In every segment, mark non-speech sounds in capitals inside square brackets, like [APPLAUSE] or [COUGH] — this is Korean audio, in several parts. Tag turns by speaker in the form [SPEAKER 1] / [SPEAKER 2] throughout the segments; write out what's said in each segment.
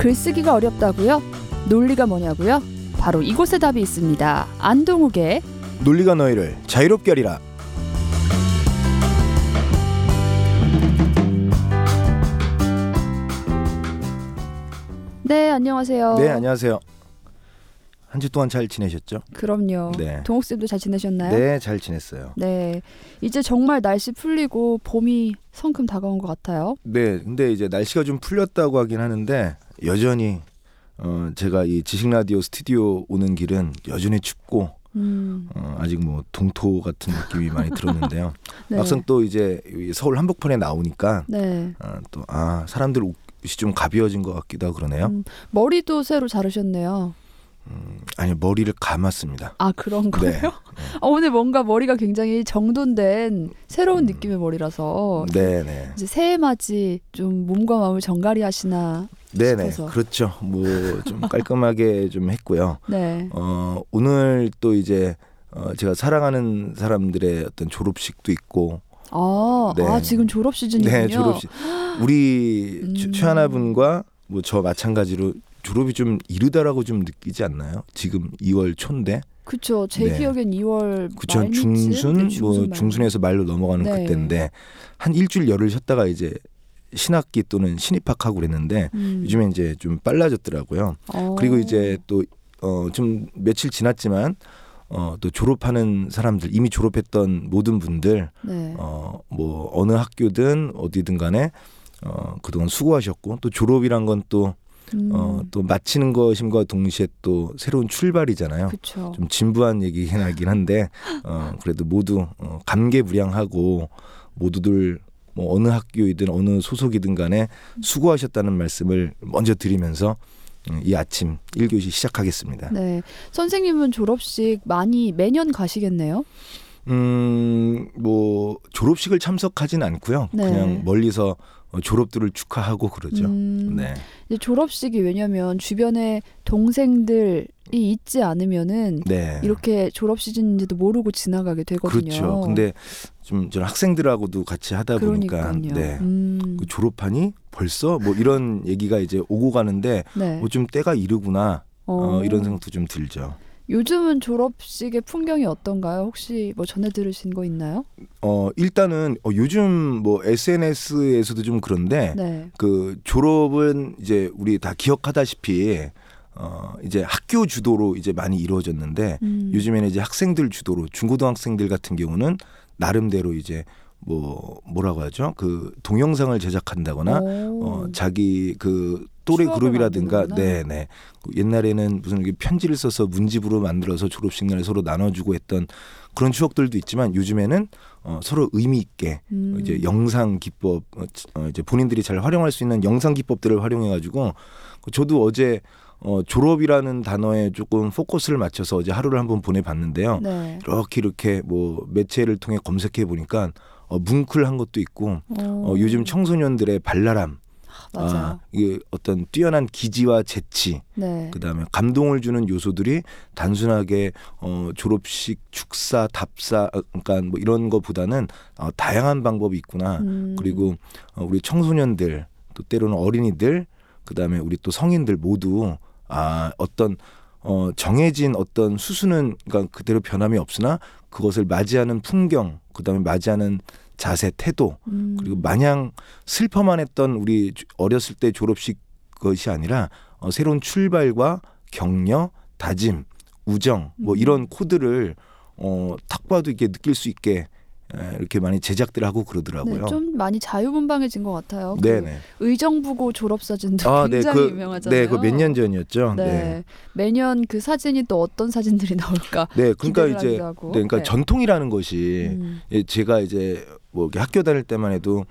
[SPEAKER 1] 글쓰기가 어렵다고요? 논리가 뭐냐고요? 바로 이곳에 답이 있습니다. 안동욱의
[SPEAKER 2] 논리가 너희를 자유롭게 하리라.
[SPEAKER 1] 네 안녕하세요.
[SPEAKER 2] 네, 안녕하세요. 한 주 동안 잘 지내셨죠?
[SPEAKER 1] 그럼요.
[SPEAKER 2] 네.
[SPEAKER 1] 동욱 쌤도 잘 지내셨나요?
[SPEAKER 2] 네, 잘 지냈어요.
[SPEAKER 1] 네. 이제 정말 날씨 풀리고 봄이 성큼 다가온 것 같아요.
[SPEAKER 2] 네, 근데 이제 날씨가 좀 풀렸다고 하긴 하는데 여전히 어 제가 이 지식 라디오 스튜디오 오는 길은 여전히 춥고
[SPEAKER 1] 음.
[SPEAKER 2] 어, 아직 뭐 동토 같은 느낌이 많이 들었는데요. [LAUGHS]
[SPEAKER 1] 네.
[SPEAKER 2] 막상 또 이제 이 서울 한복판에 나오니까
[SPEAKER 1] 네.
[SPEAKER 2] 어, 또아 사람들 옷이 좀 가벼워진 것 같기도 하고 그러네요.
[SPEAKER 1] 음, 머리도 새로 자르셨네요.
[SPEAKER 2] 음, 아니 머리를 감았습니다.
[SPEAKER 1] 아 그런 거예요?
[SPEAKER 2] 네.
[SPEAKER 1] 아, 오늘 뭔가 머리가 굉장히 정돈된 새로운
[SPEAKER 2] 음.
[SPEAKER 1] 느낌의 머리라서
[SPEAKER 2] 네, 네.
[SPEAKER 1] 이제 새해 맞이 좀 몸과 마음을 정갈이 하시나
[SPEAKER 2] 네네
[SPEAKER 1] 싶어서.
[SPEAKER 2] 그렇죠 뭐 좀 깔끔하게 좀 했고요
[SPEAKER 1] 네.
[SPEAKER 2] 어 오늘 또 이제 어 제가 사랑하는 사람들의 어떤 졸업식도 있고
[SPEAKER 1] 아,
[SPEAKER 2] 네.
[SPEAKER 1] 아 지금 졸업 시즌이군요.
[SPEAKER 2] 네 졸업식 우리 [GASPS]
[SPEAKER 1] 음.
[SPEAKER 2] 최- 최하나 분과 뭐 저 마찬가지로 졸업이 좀 이르다라고 좀 느끼지 않나요 지금 2월 초인데
[SPEAKER 1] 그쵸. 제
[SPEAKER 2] 네.
[SPEAKER 1] 기억엔 2월
[SPEAKER 2] 그쵸? 중순
[SPEAKER 1] 네,
[SPEAKER 2] 뭐
[SPEAKER 1] 중순 말.
[SPEAKER 2] 중순에서 말로 넘어가는
[SPEAKER 1] 네.
[SPEAKER 2] 그때인데 한 일주일 열흘 쉬었다가 이제 신학기 또는 신입학하고 그랬는데
[SPEAKER 1] 음.
[SPEAKER 2] 요즘에 이제 좀 빨라졌더라고요.
[SPEAKER 1] 어.
[SPEAKER 2] 그리고 이제 또어좀 며칠 지났지만 어 또 졸업하는 사람들 이미 졸업했던 모든 분들
[SPEAKER 1] 네.
[SPEAKER 2] 어 뭐 어느 학교든 어디든 간에 어 그동안 수고하셨고 또 졸업이란 건 또
[SPEAKER 1] 음.
[SPEAKER 2] 어, 또 마치는 것임과 동시에 또 새로운 출발이잖아요.
[SPEAKER 1] 그쵸.
[SPEAKER 2] 좀 진부한 얘기긴 하긴 한데 어 그래도 모두 어, 감개무량하고 모두들 뭐 어느 학교이든 어느 소속이든 간에 수고하셨다는 말씀을 먼저 드리면서 음, 이 아침 1교시 시작하겠습니다.
[SPEAKER 1] 네. 선생님은 졸업식 많이 매년 가시겠네요?
[SPEAKER 2] 음, 뭐 졸업식을 참석하진 않고요.
[SPEAKER 1] 네.
[SPEAKER 2] 그냥 멀리서 어, 졸업들을 축하하고 그러죠.
[SPEAKER 1] 음,
[SPEAKER 2] 네.
[SPEAKER 1] 이제 졸업식이 왜냐면 주변에 동생들이 있지 않으면은
[SPEAKER 2] 네.
[SPEAKER 1] 이렇게 졸업 시즌인지도 모르고 지나가게 되거든요.
[SPEAKER 2] 그렇죠. 근데 좀 저는 학생들하고도 같이 하다 보니까
[SPEAKER 1] 그러니까요.
[SPEAKER 2] 네.
[SPEAKER 1] 음,
[SPEAKER 2] 그 졸업하니 벌써 뭐 이런 얘기가 이제 오고 가는데
[SPEAKER 1] 네.
[SPEAKER 2] 뭐좀 때가 이르구나 어,
[SPEAKER 1] 어,
[SPEAKER 2] 이런 생각도 좀 들죠.
[SPEAKER 1] 요즘은 졸업식의 풍경이 어떤가요? 혹시 뭐 전해 들으신 거 있나요?
[SPEAKER 2] 어 일단은 어, 요즘 뭐 SNS에서도 좀 그런데
[SPEAKER 1] 네.
[SPEAKER 2] 그 졸업은 이제 우리 다 기억하다시피 어 이제 학교 주도로 이제 많이 이루어졌는데
[SPEAKER 1] 음,
[SPEAKER 2] 요즘에는 이제 학생들 주도로 중고등학생들 같은 경우는 나름대로 이제 뭐 뭐라고 하죠? 그 동영상을 제작한다거나
[SPEAKER 1] 오.
[SPEAKER 2] 어 자기 그 또래 그룹이라든가. 네네 그 옛날에는 무슨 편지를 써서 문집으로 만들어서 졸업식 날 서로 나눠주고 했던 그런 추억들도 있지만 요즘에는 어 서로 의미 있게
[SPEAKER 1] 음,
[SPEAKER 2] 이제 영상 기법 어, 어, 이제 본인들이 잘 활용할 수 있는 영상 기법들을 활용해 가지고 저도 어제 어 졸업이라는 단어에 조금 포커스를 맞춰서 어제 하루를 한번 보내봤는데요.
[SPEAKER 1] 네.
[SPEAKER 2] 이렇게 이렇게 뭐 매체를 통해 검색해 보니까 어, 뭉클한 것도 있고 어, 요즘 청소년들의 발랄함,
[SPEAKER 1] 맞아요.
[SPEAKER 2] 아, 이게 어떤 뛰어난 기지와 재치,
[SPEAKER 1] 네.
[SPEAKER 2] 그다음에 감동을 주는 요소들이 단순하게 어, 졸업식, 축사, 답사, 어, 그러니까 뭐 이런 것보다는 어, 다양한 방법이 있구나.
[SPEAKER 1] 음,
[SPEAKER 2] 그리고 어, 우리 청소년들, 또 때로는 어린이들, 그다음에 우리 또 성인들 모두 아 어떤 어, 정해진 어떤 수수는 그러니까 그대로 변함이 없으나 그것을 맞이하는 풍경, 그다음에 맞이하는 자세, 태도,
[SPEAKER 1] 음,
[SPEAKER 2] 그리고 마냥 슬퍼만 했던 우리 주- 어렸을 때 졸업식 것이 아니라 어, 새로운 출발과 격려, 다짐, 우정 뭐
[SPEAKER 1] 음.
[SPEAKER 2] 이런 코드를 어, 딱 봐도 이렇게 느낄 수 있게 에, 이렇게 많이 제작들 하고 그러더라고요.
[SPEAKER 1] 네, 좀 많이 자유분방해진 것 같아요. 그
[SPEAKER 2] 네네.
[SPEAKER 1] 의정부고 졸업 사진도
[SPEAKER 2] 아, 네,
[SPEAKER 1] 굉장히
[SPEAKER 2] 그,
[SPEAKER 1] 유명하잖아요.
[SPEAKER 2] 네, 그 몇 년 전이었죠.
[SPEAKER 1] 네.
[SPEAKER 2] 네.
[SPEAKER 1] 매년 그 사진이 또 어떤 사진들이 나올까?
[SPEAKER 2] 네, 그러니까 이제. 네, 그러니까
[SPEAKER 1] 네.
[SPEAKER 2] 전통이라는 것이
[SPEAKER 1] 음,
[SPEAKER 2] 예, 제가 이제 뭐 학교 다닐 때만 해도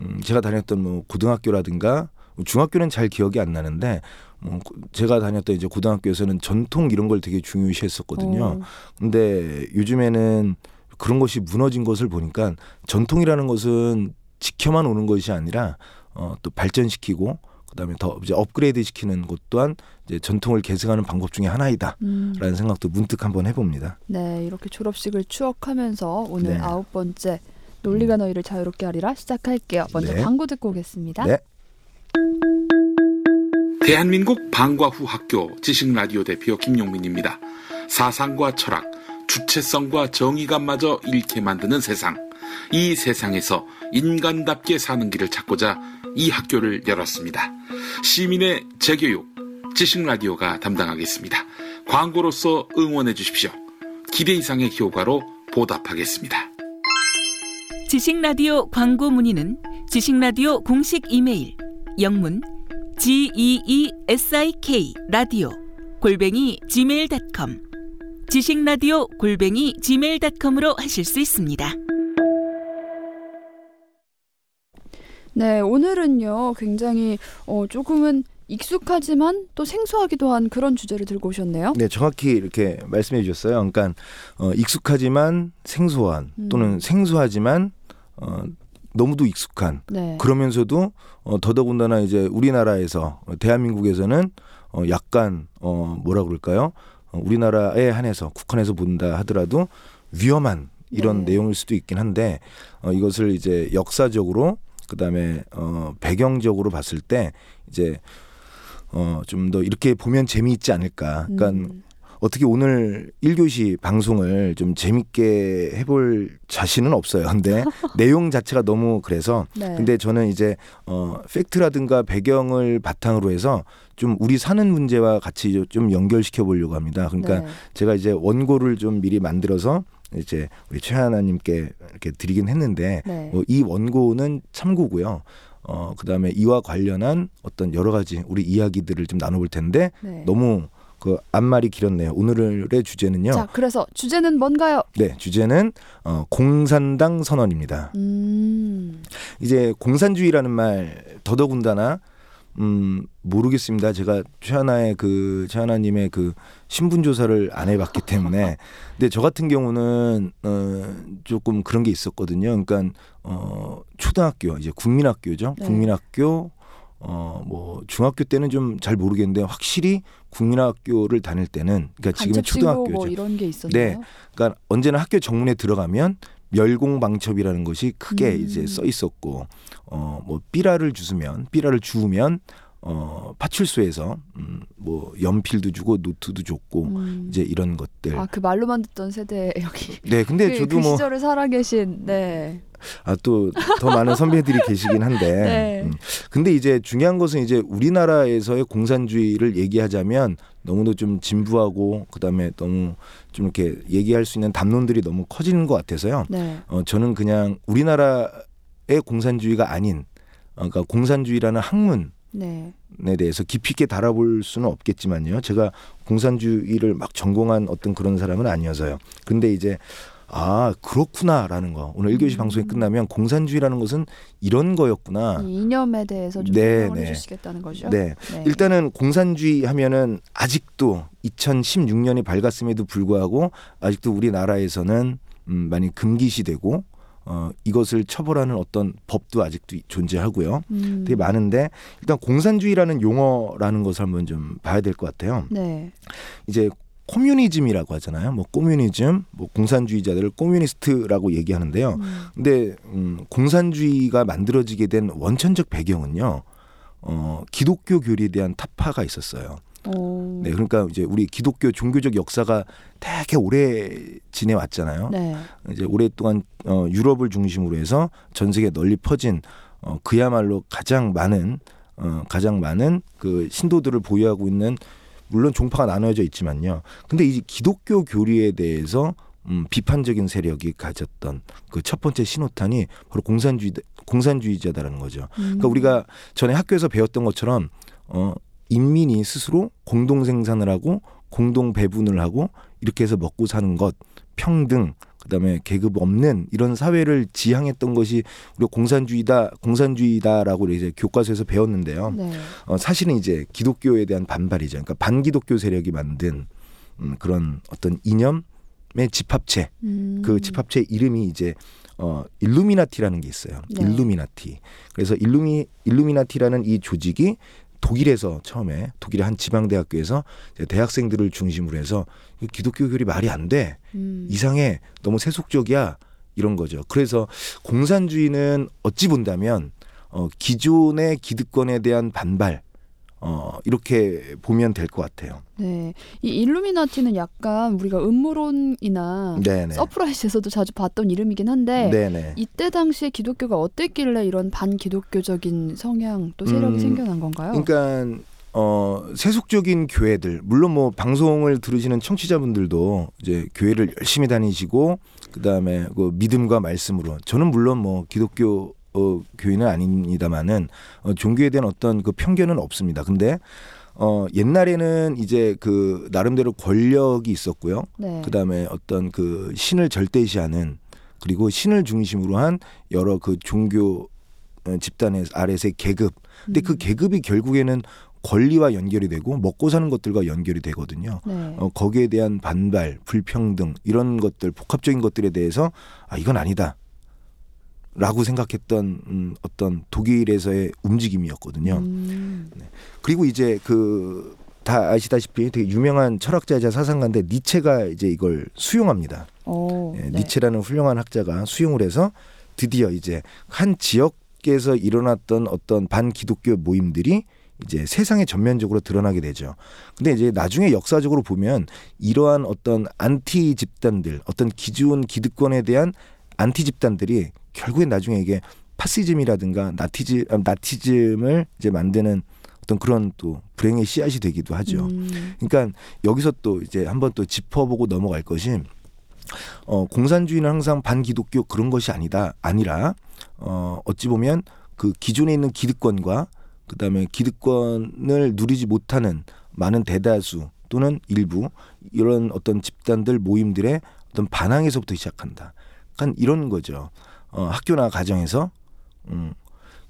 [SPEAKER 2] 음, 제가 다녔던 뭐 고등학교라든가 중학교는 잘 기억이 안 나는데 뭐 고- 제가 다녔던 이제 고등학교에서는 전통 이런 걸 되게 중요시했었거든요.
[SPEAKER 1] 어,
[SPEAKER 2] 근데 요즘에는 그런 것이 무너진 것을 보니까 전통이라는 것은 지켜만 오는 것이 아니라 어, 또 발전시키고 그다음에 더 이제 업그레이드 시키는 것 또한 이제 전통을 계승하는 방법 중에 하나이다라는
[SPEAKER 1] 음,
[SPEAKER 2] 생각도 문득 한번 해봅니다.
[SPEAKER 1] 네, 이렇게 졸업식을 추억하면서 오늘
[SPEAKER 2] 네.
[SPEAKER 1] 아홉 번째 논리가 너희를 자유롭게 하리라 시작할게요. 먼저
[SPEAKER 2] 네.
[SPEAKER 1] 광고 듣고 오겠습니다.
[SPEAKER 2] 네.
[SPEAKER 3] 대한민국 방과 후 학교 지식 라디오 대표 김용민입니다. 사상과 철학, 주체성과 정의감마저 잃게 만드는 세상. 이 세상에서 인간답게 사는 길을 찾고자 이 학교를 열었습니다. 시민의 재교육, 지식라디오가 담당하겠습니다. 광고로서 응원해 주십시오. 기대 이상의 효과로 보답하겠습니다.
[SPEAKER 4] 지식라디오 광고 문의는 지식라디오 공식 이메일 영문 g e e s i k 라디오 골뱅이 gmail.com 지식라디오 골뱅이 gmail.com으로 하실 수 있습니다.
[SPEAKER 1] 네, 오늘은요, 굉장히, 어, 조금은 익숙하지만 또 생소하기도 한 그런 주제를 들고 오셨네요.
[SPEAKER 2] 네, 정확히 이렇게 말씀해 주셨어요. 그러니까 어, 익숙하지만 생소한
[SPEAKER 1] 음.
[SPEAKER 2] 또는 생소하지만 어, 너무도 익숙한
[SPEAKER 1] 네.
[SPEAKER 2] 그러면서도 어, 더더군다나 이제 우리나라에서 어, 대한민국에서는 어, 약간 어, 뭐라 그럴까요? 어, 우리나라에 한해서 국한에서 본다 하더라도 위험한 이런
[SPEAKER 1] 네.
[SPEAKER 2] 내용일 수도 있긴 한데 어, 이것을 이제 역사적으로 그다음에 어, 배경적으로 봤을 때 이제 어, 좀 더 이렇게 보면 재미있지 않을까. 그러니까
[SPEAKER 1] 음,
[SPEAKER 2] 어떻게 오늘 1교시 방송을 좀 재밌게 해볼 자신은 없어요. [LAUGHS] 근데 내용 자체가 너무 그래서
[SPEAKER 1] 네.
[SPEAKER 2] 근데 저는 이제 어 팩트라든가 배경을 바탕으로 해서 좀 우리 사는 문제와 같이 좀 연결시켜 보려고 합니다. 그러니까
[SPEAKER 1] 네.
[SPEAKER 2] 제가 이제 원고를 좀 미리 만들어서 이제 우리 최하나님께 이렇게 드리긴 했는데
[SPEAKER 1] 네.
[SPEAKER 2] 뭐이 원고는 참고고요. 어 그다음에 이와 관련한 어떤 여러 가지 우리 이야기들을 좀 나눠볼 텐데
[SPEAKER 1] 네.
[SPEAKER 2] 너무 그 앞말이 길었네요. 오늘의 주제는요.
[SPEAKER 1] 자, 그래서 주제는 뭔가요?
[SPEAKER 2] 네, 주제는 어, 공산당 선언입니다.
[SPEAKER 1] 음,
[SPEAKER 2] 이제 공산주의라는 말 더더군다나 음 모르겠습니다. 제가 최하나의 그 최하나님의 그 신분 조사를 안 해봤기 때문에 근데 저 같은 경우는 어 조금 그런 게 있었거든요. 그러니까 어 초등학교 이제 국민학교죠.
[SPEAKER 1] 네.
[SPEAKER 2] 국민학교 어 뭐 중학교 때는 좀 잘 모르겠는데 확실히 국민학교를 다닐 때는 그러니까 지금의
[SPEAKER 1] 간첩신고
[SPEAKER 2] 초등학교죠.
[SPEAKER 1] 뭐 이런 게 있었나요?
[SPEAKER 2] 네. 그러니까 언제나 학교 정문에 들어가면 멸공방첩이라는 것이 크게
[SPEAKER 1] 음.
[SPEAKER 2] 이제 써 있었고 어뭐 삐라를 주스면 삐라를 주우면 어 파출소에서 음 뭐 연필도 주고 노트도 줬고
[SPEAKER 1] 음.
[SPEAKER 2] 이제 이런 것들.
[SPEAKER 1] 아, 그 말로만 듣던 세대 여기.
[SPEAKER 2] 네, 근데
[SPEAKER 1] 그,
[SPEAKER 2] 저도
[SPEAKER 1] 그
[SPEAKER 2] 뭐
[SPEAKER 1] 시절을 살아계신 네.
[SPEAKER 2] 아또 더 많은 선배들이 계시긴 한데. [LAUGHS]
[SPEAKER 1] 네.
[SPEAKER 2] 음. 근데 이제 중요한 것은 이제 우리나라에서의 공산주의를 얘기하자면 너무도 좀 진부하고 그다음에 너무 좀 이렇게 얘기할 수 있는 담론들이 너무 커지는 것 같아서요.
[SPEAKER 1] 네.
[SPEAKER 2] 어, 저는 그냥 우리나라의 공산주의가 아닌 어, 그러니까 공산주의라는 학문 에
[SPEAKER 1] 네.
[SPEAKER 2] 대해서 깊이 있게 달아볼 수는 없겠지만요. 제가 공산주의를 막 전공한 어떤 그런 사람은 아니어서요. 근데 이제 아 그렇구나라는 거 오늘 일교시
[SPEAKER 1] 음.
[SPEAKER 2] 방송이 끝나면 공산주의라는 것은 이런 거였구나.
[SPEAKER 1] 이 이념에 대해서 좀
[SPEAKER 2] 네,
[SPEAKER 1] 설명을
[SPEAKER 2] 네.
[SPEAKER 1] 해주시겠다는 거죠.
[SPEAKER 2] 네.
[SPEAKER 1] 네.
[SPEAKER 2] 일단은 공산주의 하면은 아직도 2016년이 밝았음에도 불구하고 아직도 우리나라에서는 음, 많이 금기시되고 어, 이것을 처벌하는 어떤 법도 아직도 존재하고요.
[SPEAKER 1] 음.
[SPEAKER 2] 되게 많은데 일단 공산주의라는 용어라는 것을 한번 좀 봐야 될 것 같아요.
[SPEAKER 1] 네.
[SPEAKER 2] 이제 코뮤니즘이라고 하잖아요. 뭐 코뮤니즘, 뭐 공산주의자들을 코뮤니스트라고 얘기하는데요.
[SPEAKER 1] 음.
[SPEAKER 2] 근데 음, 공산주의가 만들어지게 된 원천적 배경은요. 어, 기독교 교리에 대한 타파가 있었어요.
[SPEAKER 1] 오.
[SPEAKER 2] 네, 그러니까 이제 우리 기독교 종교적 역사가 되게 오래 지내왔잖아요.
[SPEAKER 1] 네.
[SPEAKER 2] 이제 오랫동안 어, 유럽을 중심으로 해서 전 세계 널리 퍼진 어, 그야말로 가장 많은 어, 가장 많은 그 신도들을 보유하고 있는 물론 종파가 나눠져 있지만요. 근데 이 기독교 교리에 대해서 음, 비판적인 세력이 가졌던 그 첫 번째 신호탄이 바로 공산주의 공산주의자다라는 거죠.
[SPEAKER 1] 음.
[SPEAKER 2] 그러니까 우리가 전에 학교에서 배웠던 것처럼 어 인민이 스스로 공동 생산을 하고 공동 배분을 하고 이렇게 해서 먹고 사는 것 평등 그다음에 계급 없는 이런 사회를 지향했던 것이 우리가 공산주의다 공산주의다라고 이제 교과서에서 배웠는데요.
[SPEAKER 1] 네.
[SPEAKER 2] 어, 사실은 이제 기독교에 대한 반발이죠. 그러니까 반기독교 세력이 만든 음, 그런 어떤 이념의 집합체
[SPEAKER 1] 음.
[SPEAKER 2] 그 집합체 이름이 이제 어 일루미나티라는 게 있어요.
[SPEAKER 1] 네.
[SPEAKER 2] 일루미나티. 그래서 일루미 일루미나티라는 이 조직이 독일에서 처음에 독일의 한 지방 대학교에서 대학생들을 중심으로 해서 기독교 교리 말이 안 돼.
[SPEAKER 1] 음.
[SPEAKER 2] 이상해. 너무 세속적이야. 이런 거죠. 그래서 공산주의는 어찌 본다면 어 기존의 기득권에 대한 반발 어 이렇게 보면 될 것 같아요.
[SPEAKER 1] 네. 이 일루미나티는 약간 우리가 음모론이나
[SPEAKER 2] 네네.
[SPEAKER 1] 서프라이즈에서도 자주 봤던 이름이긴 한데
[SPEAKER 2] 네네.
[SPEAKER 1] 이때 당시에 기독교가 어땠길래 이런 반기독교적인 성향 또 세력이
[SPEAKER 2] 음,
[SPEAKER 1] 생겨난 건가요?
[SPEAKER 2] 그러니까 어 세속적인 교회들 물론 뭐 방송을 들으시는 청취자분들도 이제 교회를 열심히 다니시고 그다음에 그 믿음과 말씀으로 저는 물론 뭐 기독교 어, 교인은 아닙니다만은 어, 종교에 대한 어떤 그 편견은 없습니다. 근데 어 옛날에는 이제 그 나름대로 권력이 있었고요.
[SPEAKER 1] 네.
[SPEAKER 2] 그다음에 어떤 그 신을 절대시하는 그리고 신을 중심으로 한 여러 그 종교 어, 집단의 아래서의 계급. 근데 그
[SPEAKER 1] 음.
[SPEAKER 2] 계급이 결국에는 권리와 연결이 되고 먹고 사는 것들과 연결이 되거든요.
[SPEAKER 1] 네.
[SPEAKER 2] 어, 거기에 대한 반발, 불평등 이런 것들 복합적인 것들에 대해서 아 이건 아니다. 라고 생각했던 음, 어떤 독일에서의 움직임이었거든요.
[SPEAKER 1] 음.
[SPEAKER 2] 그리고 이제 그 다 아시다시피 되게 유명한 철학자이자 사상가인데 니체가 이제 이걸 수용합니다.
[SPEAKER 1] 어,
[SPEAKER 2] 예,
[SPEAKER 1] 네.
[SPEAKER 2] 니체라는 훌륭한 학자가 수용을 해서 드디어 이제 한 지역에서 일어났던 어떤 반기독교 모임들이 이제 세상에 전면적으로 드러나게 되죠. 근데 이제 나중에 역사적으로 보면 이러한 어떤 안티 집단들, 어떤 기존 기득권에 대한 안티 집단들이 결국엔 나중에 이게 파시즘이라든가 나치즈 아, 나치즘을 이제 만드는 어떤 그런 또 불행의 씨앗이 되기도 하죠.
[SPEAKER 1] 음.
[SPEAKER 2] 그러니까 여기서 또 이제 한번 또 짚어보고 넘어갈 것이 어 공산주의는 항상 반기독교 그런 것이 아니다 아니라 어 어찌 보면 그 기존에 있는 기득권과 그다음에 기득권을 누리지 못하는 많은 대다수 또는 일부 이런 어떤 집단들 모임들의 어떤 반항에서부터 시작한다. 그러니까 이런 거죠. 어 학교나 가정에서 음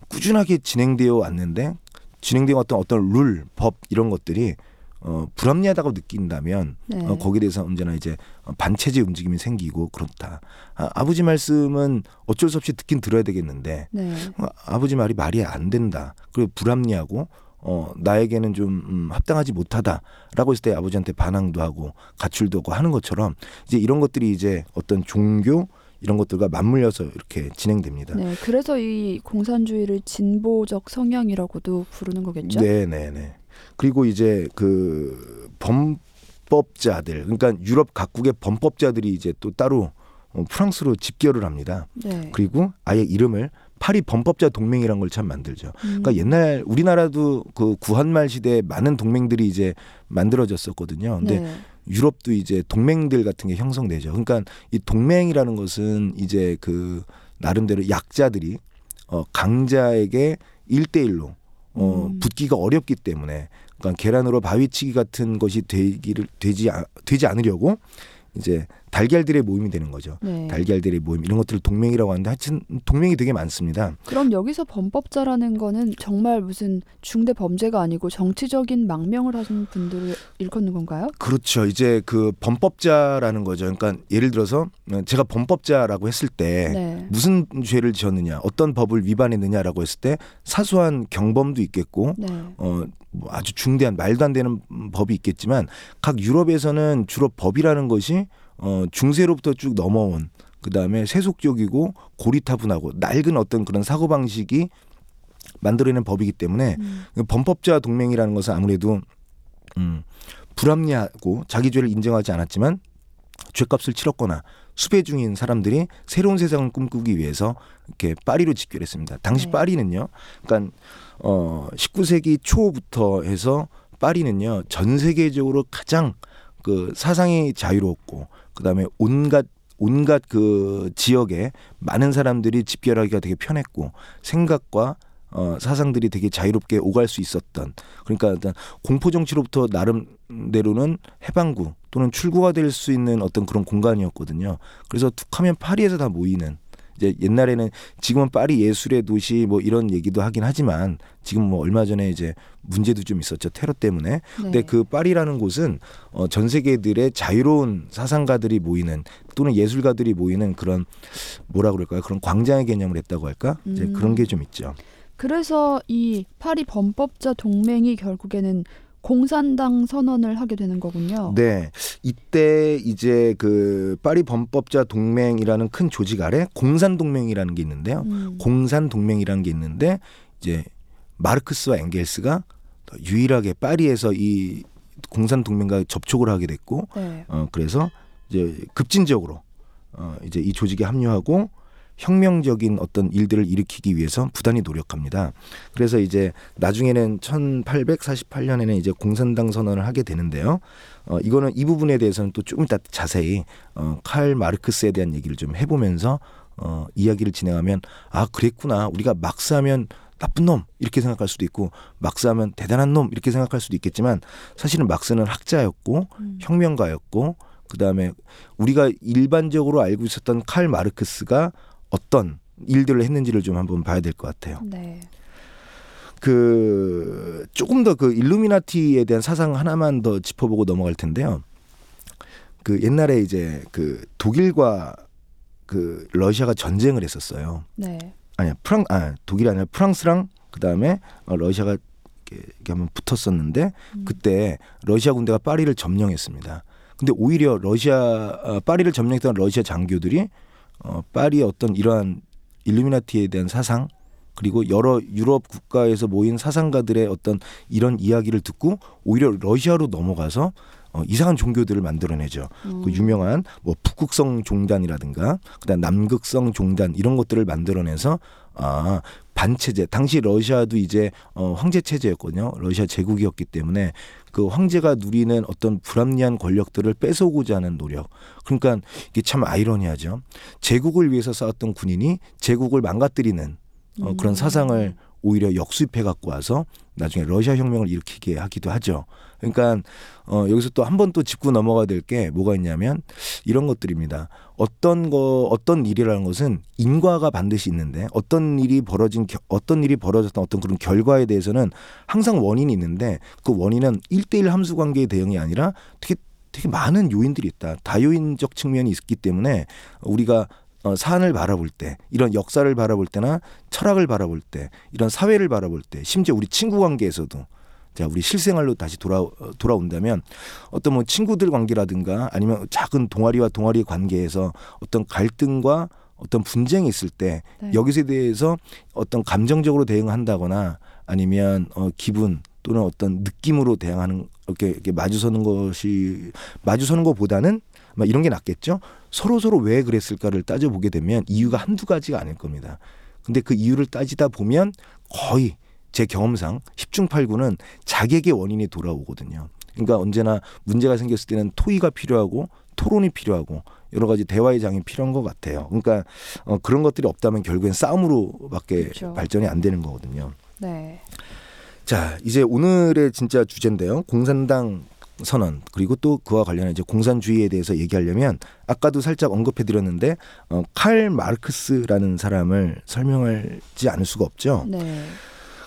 [SPEAKER 2] 꾸준하게 진행되어 왔는데 진행되어 왔던 어떤 룰, 법 이런 것들이 어, 불합리하다고 느낀다면
[SPEAKER 1] 네.
[SPEAKER 2] 어, 거기에 대해서 언제나 이제 어, 반체제 움직임이 생기고 그렇다. 아, 아버지 말씀은 어쩔 수 없이 듣긴 들어야 되겠는데
[SPEAKER 1] 네.
[SPEAKER 2] 어, 아버지 말이 말이 안 된다. 그리고 불합리하고 어, 나에게는 좀 음, 합당하지 못하다라고 했을 때 아버지한테 반항도 하고 가출도 하고 하는 것처럼 이제 이런 것들이 이제 어떤 종교 이런 것들과 맞물려서 이렇게 진행됩니다.
[SPEAKER 1] 네. 그래서 이 공산주의를 진보적 성향이라고도 부르는 거겠죠?
[SPEAKER 2] 네, 네, 네. 그리고 이제 그 범법자들, 그러니까 유럽 각국의 범법자들이 이제 또 따로 어, 프랑스로 집결을 합니다.
[SPEAKER 1] 네.
[SPEAKER 2] 그리고 아예 이름을 파리 범법자 동맹이란 걸 참 만들죠.
[SPEAKER 1] 음.
[SPEAKER 2] 그러니까 옛날 우리나라도 그 구한말 시대에 많은 동맹들이 이제 만들어졌었거든요. 근데
[SPEAKER 1] 네.
[SPEAKER 2] 유럽도 이제 동맹들 같은 게 형성되죠. 그러니까 이 동맹이라는 것은 이제 그 나름대로 약자들이 어 강자에게 일대일로 어
[SPEAKER 1] 음.
[SPEAKER 2] 붙기가 어렵기 때문에 그러니까 계란으로 바위치기 같은 것이 되기를 되지 아- 되지 않으려고 이제 달걀들의 모임이 되는 거죠.
[SPEAKER 1] 네.
[SPEAKER 2] 달걀들의 모임 이런 것들을 동맹이라고 하는데 하여튼 동맹이 되게 많습니다.
[SPEAKER 1] 그럼 여기서 범법자라는 거는 정말 무슨 중대 범죄가 아니고 정치적인 망명을 하신 분들을 일컫는 건가요?
[SPEAKER 2] 그렇죠. 이제 그 범법자라는 거죠. 그러니까 예를 들어서 제가 범법자라고 했을 때
[SPEAKER 1] 네.
[SPEAKER 2] 무슨 죄를 지었느냐, 어떤 법을 위반했느냐라고 했을 때 사소한 경범도 있겠고
[SPEAKER 1] 네.
[SPEAKER 2] 어, 뭐 아주 중대한 말도 안 되는 법이 있겠지만 각 유럽에서는 주로 법이라는 것이 어, 중세로부터 쭉 넘어온 그 다음에 세속적이고 고리타분하고 낡은 어떤 그런 사고 방식이 만들어낸 법이기 때문에
[SPEAKER 1] 음.
[SPEAKER 2] 그 범법자 동맹이라는 것은 아무래도 음, 불합리하고 자기 죄를 인정하지 않았지만 죄값을 치렀거나 수배 중인 사람들이 새로운 세상을 꿈꾸기 위해서 이렇게 파리로 집결했습니다. 당시
[SPEAKER 1] 네.
[SPEAKER 2] 파리는요, 그러니까 어 19세기 초부터 해서 파리는요 전 세계적으로 가장 그 사상이 자유롭고 그다음에 온갖 온갖 그 지역에 많은 사람들이 집결하기가 되게 편했고 생각과 어, 사상들이 되게 자유롭게 오갈 수 있었던 그러니까 일단 공포 정치로부터 나름대로는 해방구 또는 출구가 될 수 있는 어떤 그런 공간이었거든요. 그래서 툭하면 파리에서 다 모이는 이제 옛날에는 지금은 파리 예술의 도시 뭐 이런 얘기도 하긴 하지만 지금 뭐 얼마 전에 이제 문제도 좀 있었죠 테러 때문에 근데
[SPEAKER 1] 네.
[SPEAKER 2] 그 파리라는 곳은 어, 전 세계들의 자유로운 사상가들이 모이는 또는 예술가들이 모이는 그런 뭐라 그럴까요 그런 광장의 개념을 했다고 할까 이제
[SPEAKER 1] 음.
[SPEAKER 2] 그런 게 좀 있죠.
[SPEAKER 1] 그래서 이 파리 범법자 동맹이 결국에는 공산당 선언을 하게 되는 거군요.
[SPEAKER 2] 네, 이때 이제 그 파리 범법자 동맹이라는 큰 조직 아래 공산 동맹이라는 게 있는데요.
[SPEAKER 1] 음.
[SPEAKER 2] 공산 동맹이라는 게 있는데 이제 마르크스와 엥겔스가 유일하게 파리에서 이 공산 동맹과 접촉을 하게 됐고
[SPEAKER 1] 네.
[SPEAKER 2] 어 그래서 이제 급진적으로 어 이제 이 조직에 합류하고 혁명적인 어떤 일들을 일으키기 위해서 부단히 노력합니다. 그래서 이제 나중에는 1848년에는 이제 공산당 선언을 하게 되는데요. 어 이거는 이 부분에 대해서는 또좀 이따 자세히 어 칼 마르크스에 대한 얘기를 좀 해보면서 어 이야기를 진행하면 아 그랬구나 우리가 막스하면 나쁜 놈 이렇게 생각할 수도 있고 막스하면 대단한 놈 이렇게 생각할 수도 있겠지만 사실은 막스는 학자였고
[SPEAKER 1] 음.
[SPEAKER 2] 혁명가였고 그다음에 우리가 일반적으로 알고 있었던 칼 마르크스가 어떤 일들을 했는지를 좀 한번 봐야 될 것 같아요.
[SPEAKER 1] 네.
[SPEAKER 2] 그 조금 더 그 일루미나티에 대한 사상 하나만 더 짚어보고 넘어갈 텐데요. 그 옛날에 이제 그 독일과 그 러시아가 전쟁을 했었어요.
[SPEAKER 1] 네.
[SPEAKER 2] 아니야 프랑 아 독일이 아니라 프랑스랑 그 다음에 어, 러시아가 이렇게, 이렇게 한번 붙었었는데
[SPEAKER 1] 음.
[SPEAKER 2] 그때 러시아 군대가 파리를 점령했습니다. 근데 오히려 러시아 어, 파리를 점령했던 러시아 장교들이 어, 파리의 어떤 이러한 일루미나티에 대한 사상 그리고 여러 유럽 국가에서 모인 사상가들의 어떤 이런 이야기를 듣고 오히려 러시아로 넘어가서 어, 이상한 종교들을 만들어내죠.
[SPEAKER 1] 음.
[SPEAKER 2] 그 유명한 뭐 북극성 종단이라든가 그다음 남극성 종단 이런 것들을 만들어내서 아 반체제 당시 러시아도 이제 어 황제 체제였거든요. 러시아 제국이었기 때문에 그 황제가 누리는 어떤 불합리한 권력들을 뺏어오고자 하는 노력. 그러니까 이게 참 아이러니하죠. 제국을 위해서 싸웠던 군인이 제국을 망가뜨리는 어, 그런
[SPEAKER 1] 음.
[SPEAKER 2] 사상을 오히려 역수입해 갖고 와서 나중에 러시아 혁명을 일으키게 하기도 하죠. 그러니까 어, 여기서 또 한 번 또 짚고 넘어가야 될 게 뭐가 있냐면 이런 것들입니다. 어떤 거 어떤 일이라는 것은 인과가 반드시 있는데 어떤 일이 벌어진 겨- 어떤 일이 벌어졌던 어떤 그런 결과에 대해서는 항상 원인이 있는데 그 원인은 일대일 함수 관계의 대응이 아니라 되게 되게 많은 요인들이 있다. 다요인적 측면이 있기 때문에 우리가 어, 사안을 바라볼 때, 이런 역사를 바라볼 때나 철학을 바라볼 때, 이런 사회를 바라볼 때, 심지어 우리 친구 관계에서도 자, 우리 실생활로 다시 돌아 어, 돌아온다면 어떤 뭐 친구들 관계라든가 아니면 작은 동아리와 동아리 관계에서 어떤 갈등과 어떤 분쟁이 있을 때
[SPEAKER 1] 네.
[SPEAKER 2] 여기에 대해서 어떤 감정적으로 대응한다거나 아니면 어 기분 또는 어떤 느낌으로 대응하는 이렇게, 이렇게 마주서는 것이 마주서는 것보다는 막 이런 게 낫겠죠. 서로 서로 왜 그랬을까를 따져 보게 되면 이유가 한두 가지가 아닐 겁니다. 근데 그 이유를 따지다 보면 거의 제 경험상 10중 8구는 자객의 원인이 돌아오거든요. 그러니까 언제나 문제가 생겼을 때는 토의가 필요하고 토론이 필요하고 여러 가지 대화의 장이 필요한 것 같아요. 그러니까 어, 그런 것들이 없다면 결국엔 싸움으로밖에
[SPEAKER 1] 그렇죠.
[SPEAKER 2] 발전이 안 되는 거거든요.
[SPEAKER 1] 네.
[SPEAKER 2] 자, 이제 오늘의 진짜 주제인데요. 공산당 선언 그리고 또 그와 관련해 이제 공산주의에 대해서 얘기하려면 아까도 살짝 언급해 드렸는데 어, 칼 마르크스라는 사람을 설명하지 않을 수가 없죠.
[SPEAKER 1] 네.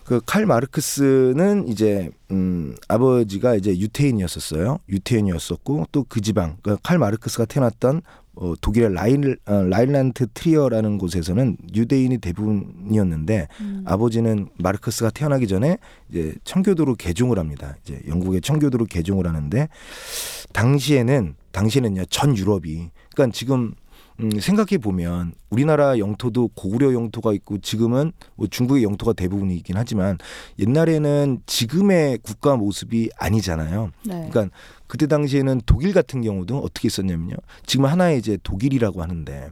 [SPEAKER 2] 그 칼 마르크스는 이제 음 아버지가 이제 유태인이었었어요. 유태인이었었고 또 그 지방 그칼 마르크스가 태어났던 어, 독일의 라인 어, 라인란트 트리어라는 곳에서는 유대인이 대부분이었는데
[SPEAKER 1] 음.
[SPEAKER 2] 아버지는 마르크스가 태어나기 전에 이제 청교도로 개종을 합니다. 이제 영국의 청교도로 개종을 하는데 당시에는 당시에는요 전 유럽이 그러니까 지금 음, 생각해 보면 우리나라 영토도 고구려 영토가 있고 지금은 뭐 중국의 영토가 대부분이긴 하지만 옛날에는 지금의 국가 모습이 아니잖아요.
[SPEAKER 1] 네.
[SPEAKER 2] 그러니까 그때 당시에는 독일 같은 경우도 어떻게 있었냐면요. 지금 하나의 이제 독일이라고 하는데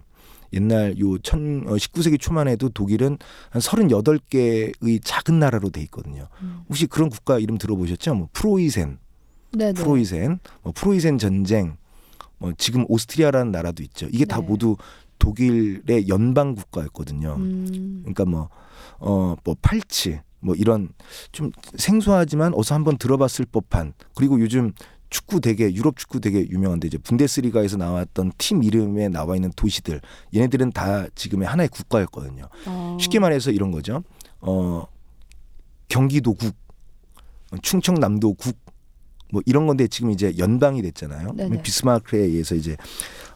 [SPEAKER 2] 옛날 요 천, 어, 19세기 초만 해도 독일은 한 38개의 작은 나라로 돼 있거든요.
[SPEAKER 1] 음.
[SPEAKER 2] 혹시 그런 국가 이름 들어보셨죠? 뭐 프로이센,
[SPEAKER 1] 네네.
[SPEAKER 2] 프로이센, 뭐 프로이센 전쟁, 뭐 지금 오스트리아라는 나라도 있죠. 이게 다
[SPEAKER 1] 네.
[SPEAKER 2] 모두 독일의 연방 국가였거든요.
[SPEAKER 1] 음.
[SPEAKER 2] 그러니까 뭐 어 뭐 팔치 뭐 이런 좀 생소하지만 어서 한번 들어봤을 법한 그리고 요즘 축구 되게 유럽 축구 되게 유명한데 이제 분데스리가에서 나왔던 팀 이름에 나와 있는 도시들 얘네들은 다 지금의 하나의 국가였거든요.
[SPEAKER 1] 어.
[SPEAKER 2] 쉽게 말해서 이런 거죠. 어 경기도국, 충청남도국 뭐 이런 건데 지금 이제 연방이 됐잖아요.
[SPEAKER 1] 네네.
[SPEAKER 2] 비스마르크에 의해서 이제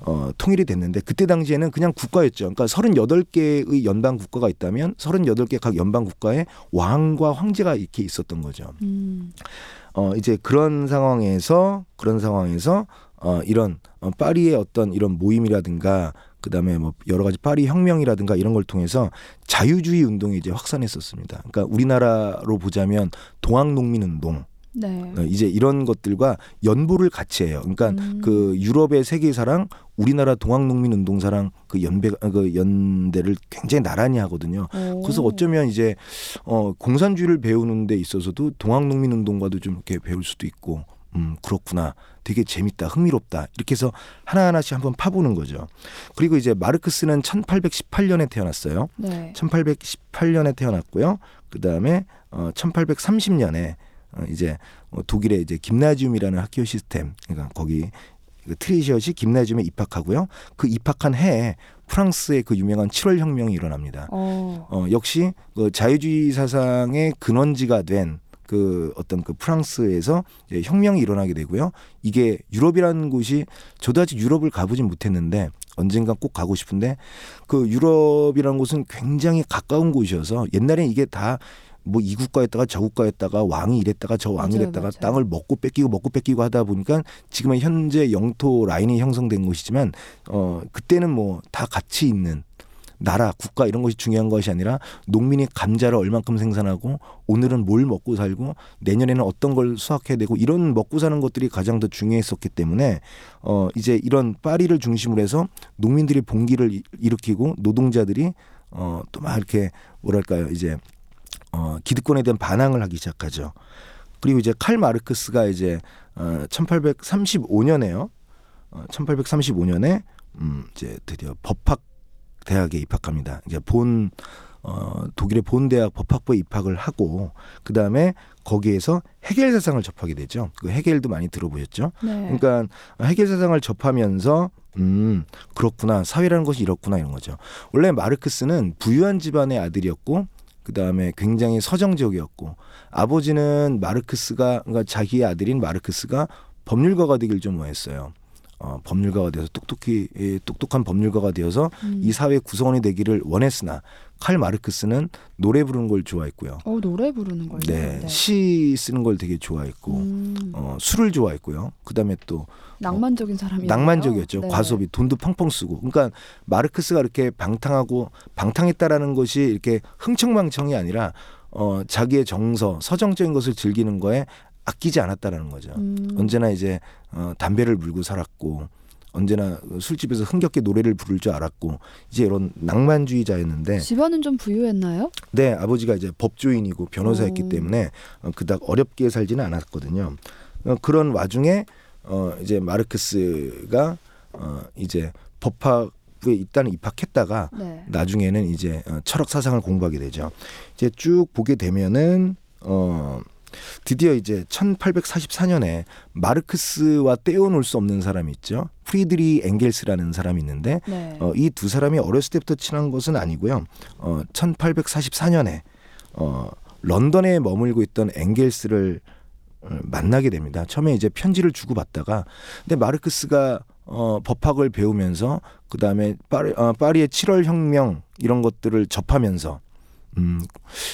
[SPEAKER 2] 어 통일이 됐는데 그때 당시에는 그냥 국가였죠. 그러니까 38개의 연방 국가가 있다면 38개 각 연방 국가에 왕과 황제가 이렇게 있었던 거죠.
[SPEAKER 1] 음.
[SPEAKER 2] 어 이제 그런 상황에서 그런 상황에서 어 이런 어 파리의 어떤 이런 모임이라든가 그다음에 뭐 여러 가지 파리 혁명이라든가 이런 걸 통해서 자유주의 운동이 이제 확산했었습니다. 그러니까 우리나라로 보자면 동학 농민 운동
[SPEAKER 1] 네.
[SPEAKER 2] 어, 이제 이런 것들과 연보를 같이 해요. 그러니까
[SPEAKER 1] 음.
[SPEAKER 2] 그 유럽의 세계사랑 우리나라 동학농민 운동사랑 그 연배 그 연대를 굉장히 나란히 하거든요.
[SPEAKER 1] 오.
[SPEAKER 2] 그래서 어쩌면 이제 어 공산주의를 배우는 데 있어서도 동학농민 운동과도 좀 이렇게 배울 수도 있고 음 그렇구나. 되게 재밌다. 흥미롭다. 이렇게 해서 하나하나씩 한번 파보는 거죠. 그리고 이제 마르크스는 1818년에 태어났어요.
[SPEAKER 1] 네.
[SPEAKER 2] 1818년에 태어났고요. 그다음에 어 1830년에 어 이제 어 독일의 이제 김나지움이라는 학교 시스템 그러니까 거기 그 트리시엇이 김나지움에 입학하고요. 그 입학한 해에 프랑스의 그 유명한 7월 혁명이 일어납니다.
[SPEAKER 1] 어.
[SPEAKER 2] 어 역시 그 자유주의 사상의 근원지가 된 그 어떤 그 프랑스에서 이제 혁명이 일어나게 되고요. 이게 유럽이라는 곳이 저도 아직 유럽을 가보진 못했는데 언젠가 꼭 가고 싶은데 그 유럽이라는 곳은 굉장히 가까운 곳이어서 옛날엔 이게 다 뭐 이 국가였다가 저 국가였다가 왕이 이랬다가 저 왕이
[SPEAKER 1] 맞아요,
[SPEAKER 2] 이랬다가
[SPEAKER 1] 맞아요.
[SPEAKER 2] 땅을 먹고 뺏기고 먹고 뺏기고 하다 보니까 지금은 현재 영토 라인이 형성된 곳이지만 어 그때는 뭐 다 같이 있는 나라, 국가 이런 것이 중요한 것이 아니라 농민이 감자를 얼만큼 생산하고 오늘은 뭘 먹고 살고 내년에는 어떤 걸 수확해야 되고 이런 먹고 사는 것들이 가장 더 중요했었기 때문에 어 이제 이런 파리를 중심으로 해서 농민들이 봉기를 일- 일으키고 노동자들이 어또 막 이렇게 뭐랄까요 이제 어 기득권에 대한 반항을 하기 시작하죠. 그리고 이제 칼 마르크스가 이제 어 1835년에요. 어 1835년에 음 이제 드디어 법학 대학에 입학합니다. 이제 본 어, 독일의 본 대학 법학부에 입학을 하고 그 다음에 거기에서 해겔 사상을 접하게 되죠. 그 해겔도 많이 들어보셨죠.
[SPEAKER 1] 네.
[SPEAKER 2] 그러니까 해겔 사상을 접하면서 음 그렇구나 사회라는 것이 이렇구나 이런 거죠. 원래 마르크스는 부유한 집안의 아들이었고 그 다음에 굉장히 서정적이었고 아버지는 마르크스가 그러니까 자기의 아들인 마르크스가 법률가가 되길 좀 원했어요. 어, 법률가가 되어서 똑똑히 예, 똑똑한 법률가가 되어서
[SPEAKER 1] 음.
[SPEAKER 2] 이 사회 구성원이 되기를 원했으나 칼 마르크스는 노래 부르는 걸 좋아했고요.
[SPEAKER 1] 어 노래 부르는 거예요.
[SPEAKER 2] 네, 시 쓰는 걸 되게 좋아했고
[SPEAKER 1] 음.
[SPEAKER 2] 어, 술을 좋아했고요. 그다음에 또
[SPEAKER 1] 낭만적인 사람이에요.
[SPEAKER 2] 낭만적이었죠.
[SPEAKER 1] 네.
[SPEAKER 2] 과소비, 돈도 펑펑 쓰고. 그러니까 마르크스가 이렇게 방탕하고 방탕했다라는 것이 이렇게 흥청망청이 아니라 어, 자기의 정서, 서정적인 것을 즐기는 거에 아끼지 않았다라는 거죠.
[SPEAKER 1] 음.
[SPEAKER 2] 언제나 이제 어, 담배를 물고 살았고 언제나 술집에서 흥겹게 노래를 부를 줄 알았고 이제 이런 낭만주의자였는데
[SPEAKER 1] 집안은 좀 부유했나요?
[SPEAKER 2] 네 아버지가 이제 법조인이고 변호사였기
[SPEAKER 1] 오.
[SPEAKER 2] 때문에 어, 그닥 어렵게 살지는 않았거든요. 어, 그런 와중에 어, 이제 마르크스가 어, 이제 법학부에 일단 입학했다가
[SPEAKER 1] 네.
[SPEAKER 2] 나중에는 이제 어, 철학 사상을 공부하게 되죠. 이제 쭉 보게 되면은 어 드디어 이제 1844년에 마르크스와 떼어놓을 수 없는 사람이 있죠. 프리드리 엥겔스라는 사람이 있는데
[SPEAKER 1] 네.
[SPEAKER 2] 어, 이 두 사람이 어렸을 때부터 친한 것은 아니고요. 어, 1844년에 어, 런던에 머물고 있던 엥겔스를 어, 만나게 됩니다. 처음에 이제 편지를 주고받다가 근데 마르크스가 어, 법학을 배우면서 그 다음에 파리, 어, 파리의 7월 혁명 이런 것들을 접하면서 음,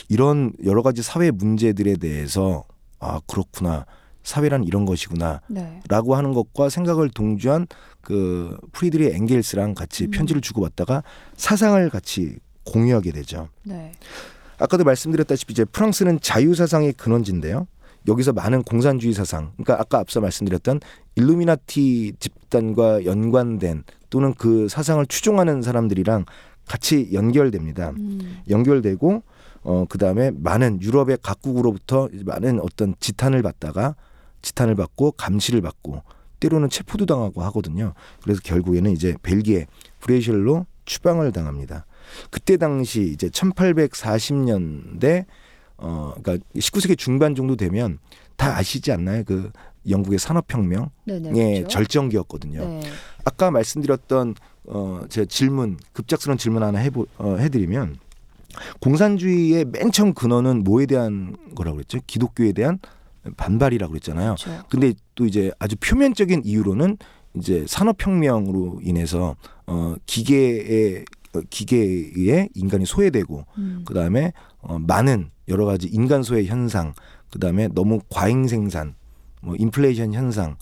[SPEAKER 2] 이런 여러 가지 사회 문제들에 대해서 아 그렇구나 사회란 이런 것이구나
[SPEAKER 1] 네.
[SPEAKER 2] 라고 하는 것과 생각을 동조한 그 프리드리 엥겔스랑 같이
[SPEAKER 1] 음.
[SPEAKER 2] 편지를 주고받다가 사상을 같이 공유하게 되죠.
[SPEAKER 1] 네.
[SPEAKER 2] 아까도 말씀드렸다시피 이제 프랑스는 자유 사상의 근원지인데요. 여기서 많은 공산주의 사상, 그러니까 아까 앞서 말씀드렸던 일루미나티 집단과 연관된 또는 그 사상을 추종하는 사람들이랑 같이 연결됩니다.
[SPEAKER 1] 음.
[SPEAKER 2] 연결되고 어 그다음에 많은 유럽의 각국으로부터 많은 어떤 지탄을 받다가 지탄을 받고 감시를 받고 때로는 체포도 당하고 하거든요. 그래서 결국에는 이제 벨기에 브레이실로 추방을 당합니다. 그때 당시 이제 1840년대 어 그러니까 19세기 중반 정도 되면 다 아시지 않나요? 그 영국의 산업혁명의
[SPEAKER 1] 네네. 그렇죠?
[SPEAKER 2] 절정기였거든요.
[SPEAKER 1] 네.
[SPEAKER 2] 아까 말씀드렸던 어, 제 질문 급작스러운 질문 하나 해보, 어, 해드리면 공산주의의 맨 처음 근원은 뭐에 대한 거라고 그랬죠? 기독교에 대한 반발이라고 그랬잖아요.
[SPEAKER 1] 그렇죠.
[SPEAKER 2] 근데 또 이제 아주 표면적인 이유로는 이제 산업혁명으로 인해서 어, 기계에 어, 기계에 인간이 소외되고
[SPEAKER 1] 음.
[SPEAKER 2] 그 다음에 어, 많은 여러 가지 인간 소외 현상, 그 다음에 너무 과잉 생산, 뭐 인플레이션 현상,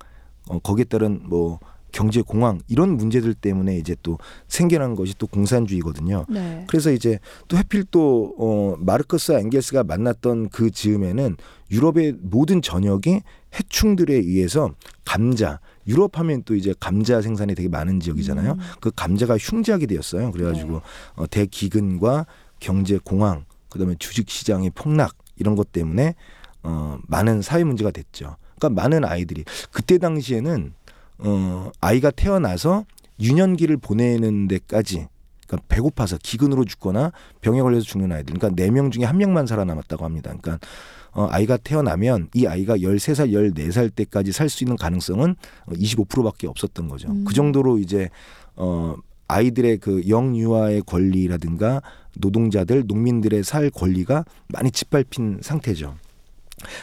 [SPEAKER 2] 어, 거기에 따른 뭐 경제 공황 이런 문제들 때문에 이제 또 생겨난 것이 또 공산주의거든요.
[SPEAKER 1] 네.
[SPEAKER 2] 그래서 이제 또 해필 또 어, 마르크스와 엥겔스가 만났던 그 즈음에는 유럽의 모든 전역이 해충들에 의해서 감자 유럽 하면 또 이제 감자 생산이 되게 많은 지역이잖아요.
[SPEAKER 1] 음.
[SPEAKER 2] 그 감자가 흉지하게 되었어요. 그래가지고
[SPEAKER 1] 네.
[SPEAKER 2] 어, 대기근과 경제 공황 그다음에 주식 시장의 폭락 이런 것 때문에 어, 많은 사회 문제가 됐죠. 그러니까 많은 아이들이 그때 당시에는 어, 아이가 태어나서 유년기를 보내는 데까지 그러니까 배고파서 기근으로 죽거나 병에 걸려서 죽는 아이들 그러니까 네 명 중에 한 명만 살아남았다고 합니다. 그러니까 어, 아이가 태어나면 이 아이가 13살, 14살 때까지 살 수 있는 가능성은 25%밖에 없었던 거죠.
[SPEAKER 1] 음.
[SPEAKER 2] 그 정도로 이제 어 아이들의 그 영유아의 권리라든가 노동자들, 농민들의 살 권리가 많이 짓밟힌 상태죠.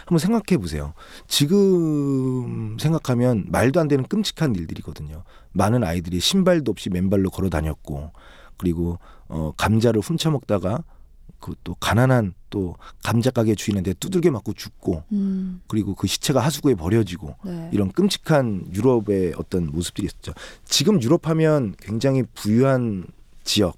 [SPEAKER 2] 한번 생각해 보세요. 지금 생각하면 말도 안 되는 끔찍한 일들이거든요. 많은 아이들이 신발도 없이 맨발로 걸어 다녔고, 그리고 어 감자를 훔쳐 먹다가 그또 가난한 또 감자 가게 주인한테 두들겨 맞고 죽고,
[SPEAKER 1] 음.
[SPEAKER 2] 그리고 그 시체가 하수구에 버려지고
[SPEAKER 1] 네.
[SPEAKER 2] 이런 끔찍한 유럽의 어떤 모습들이 있었죠. 지금 유럽 하면 굉장히 부유한 지역,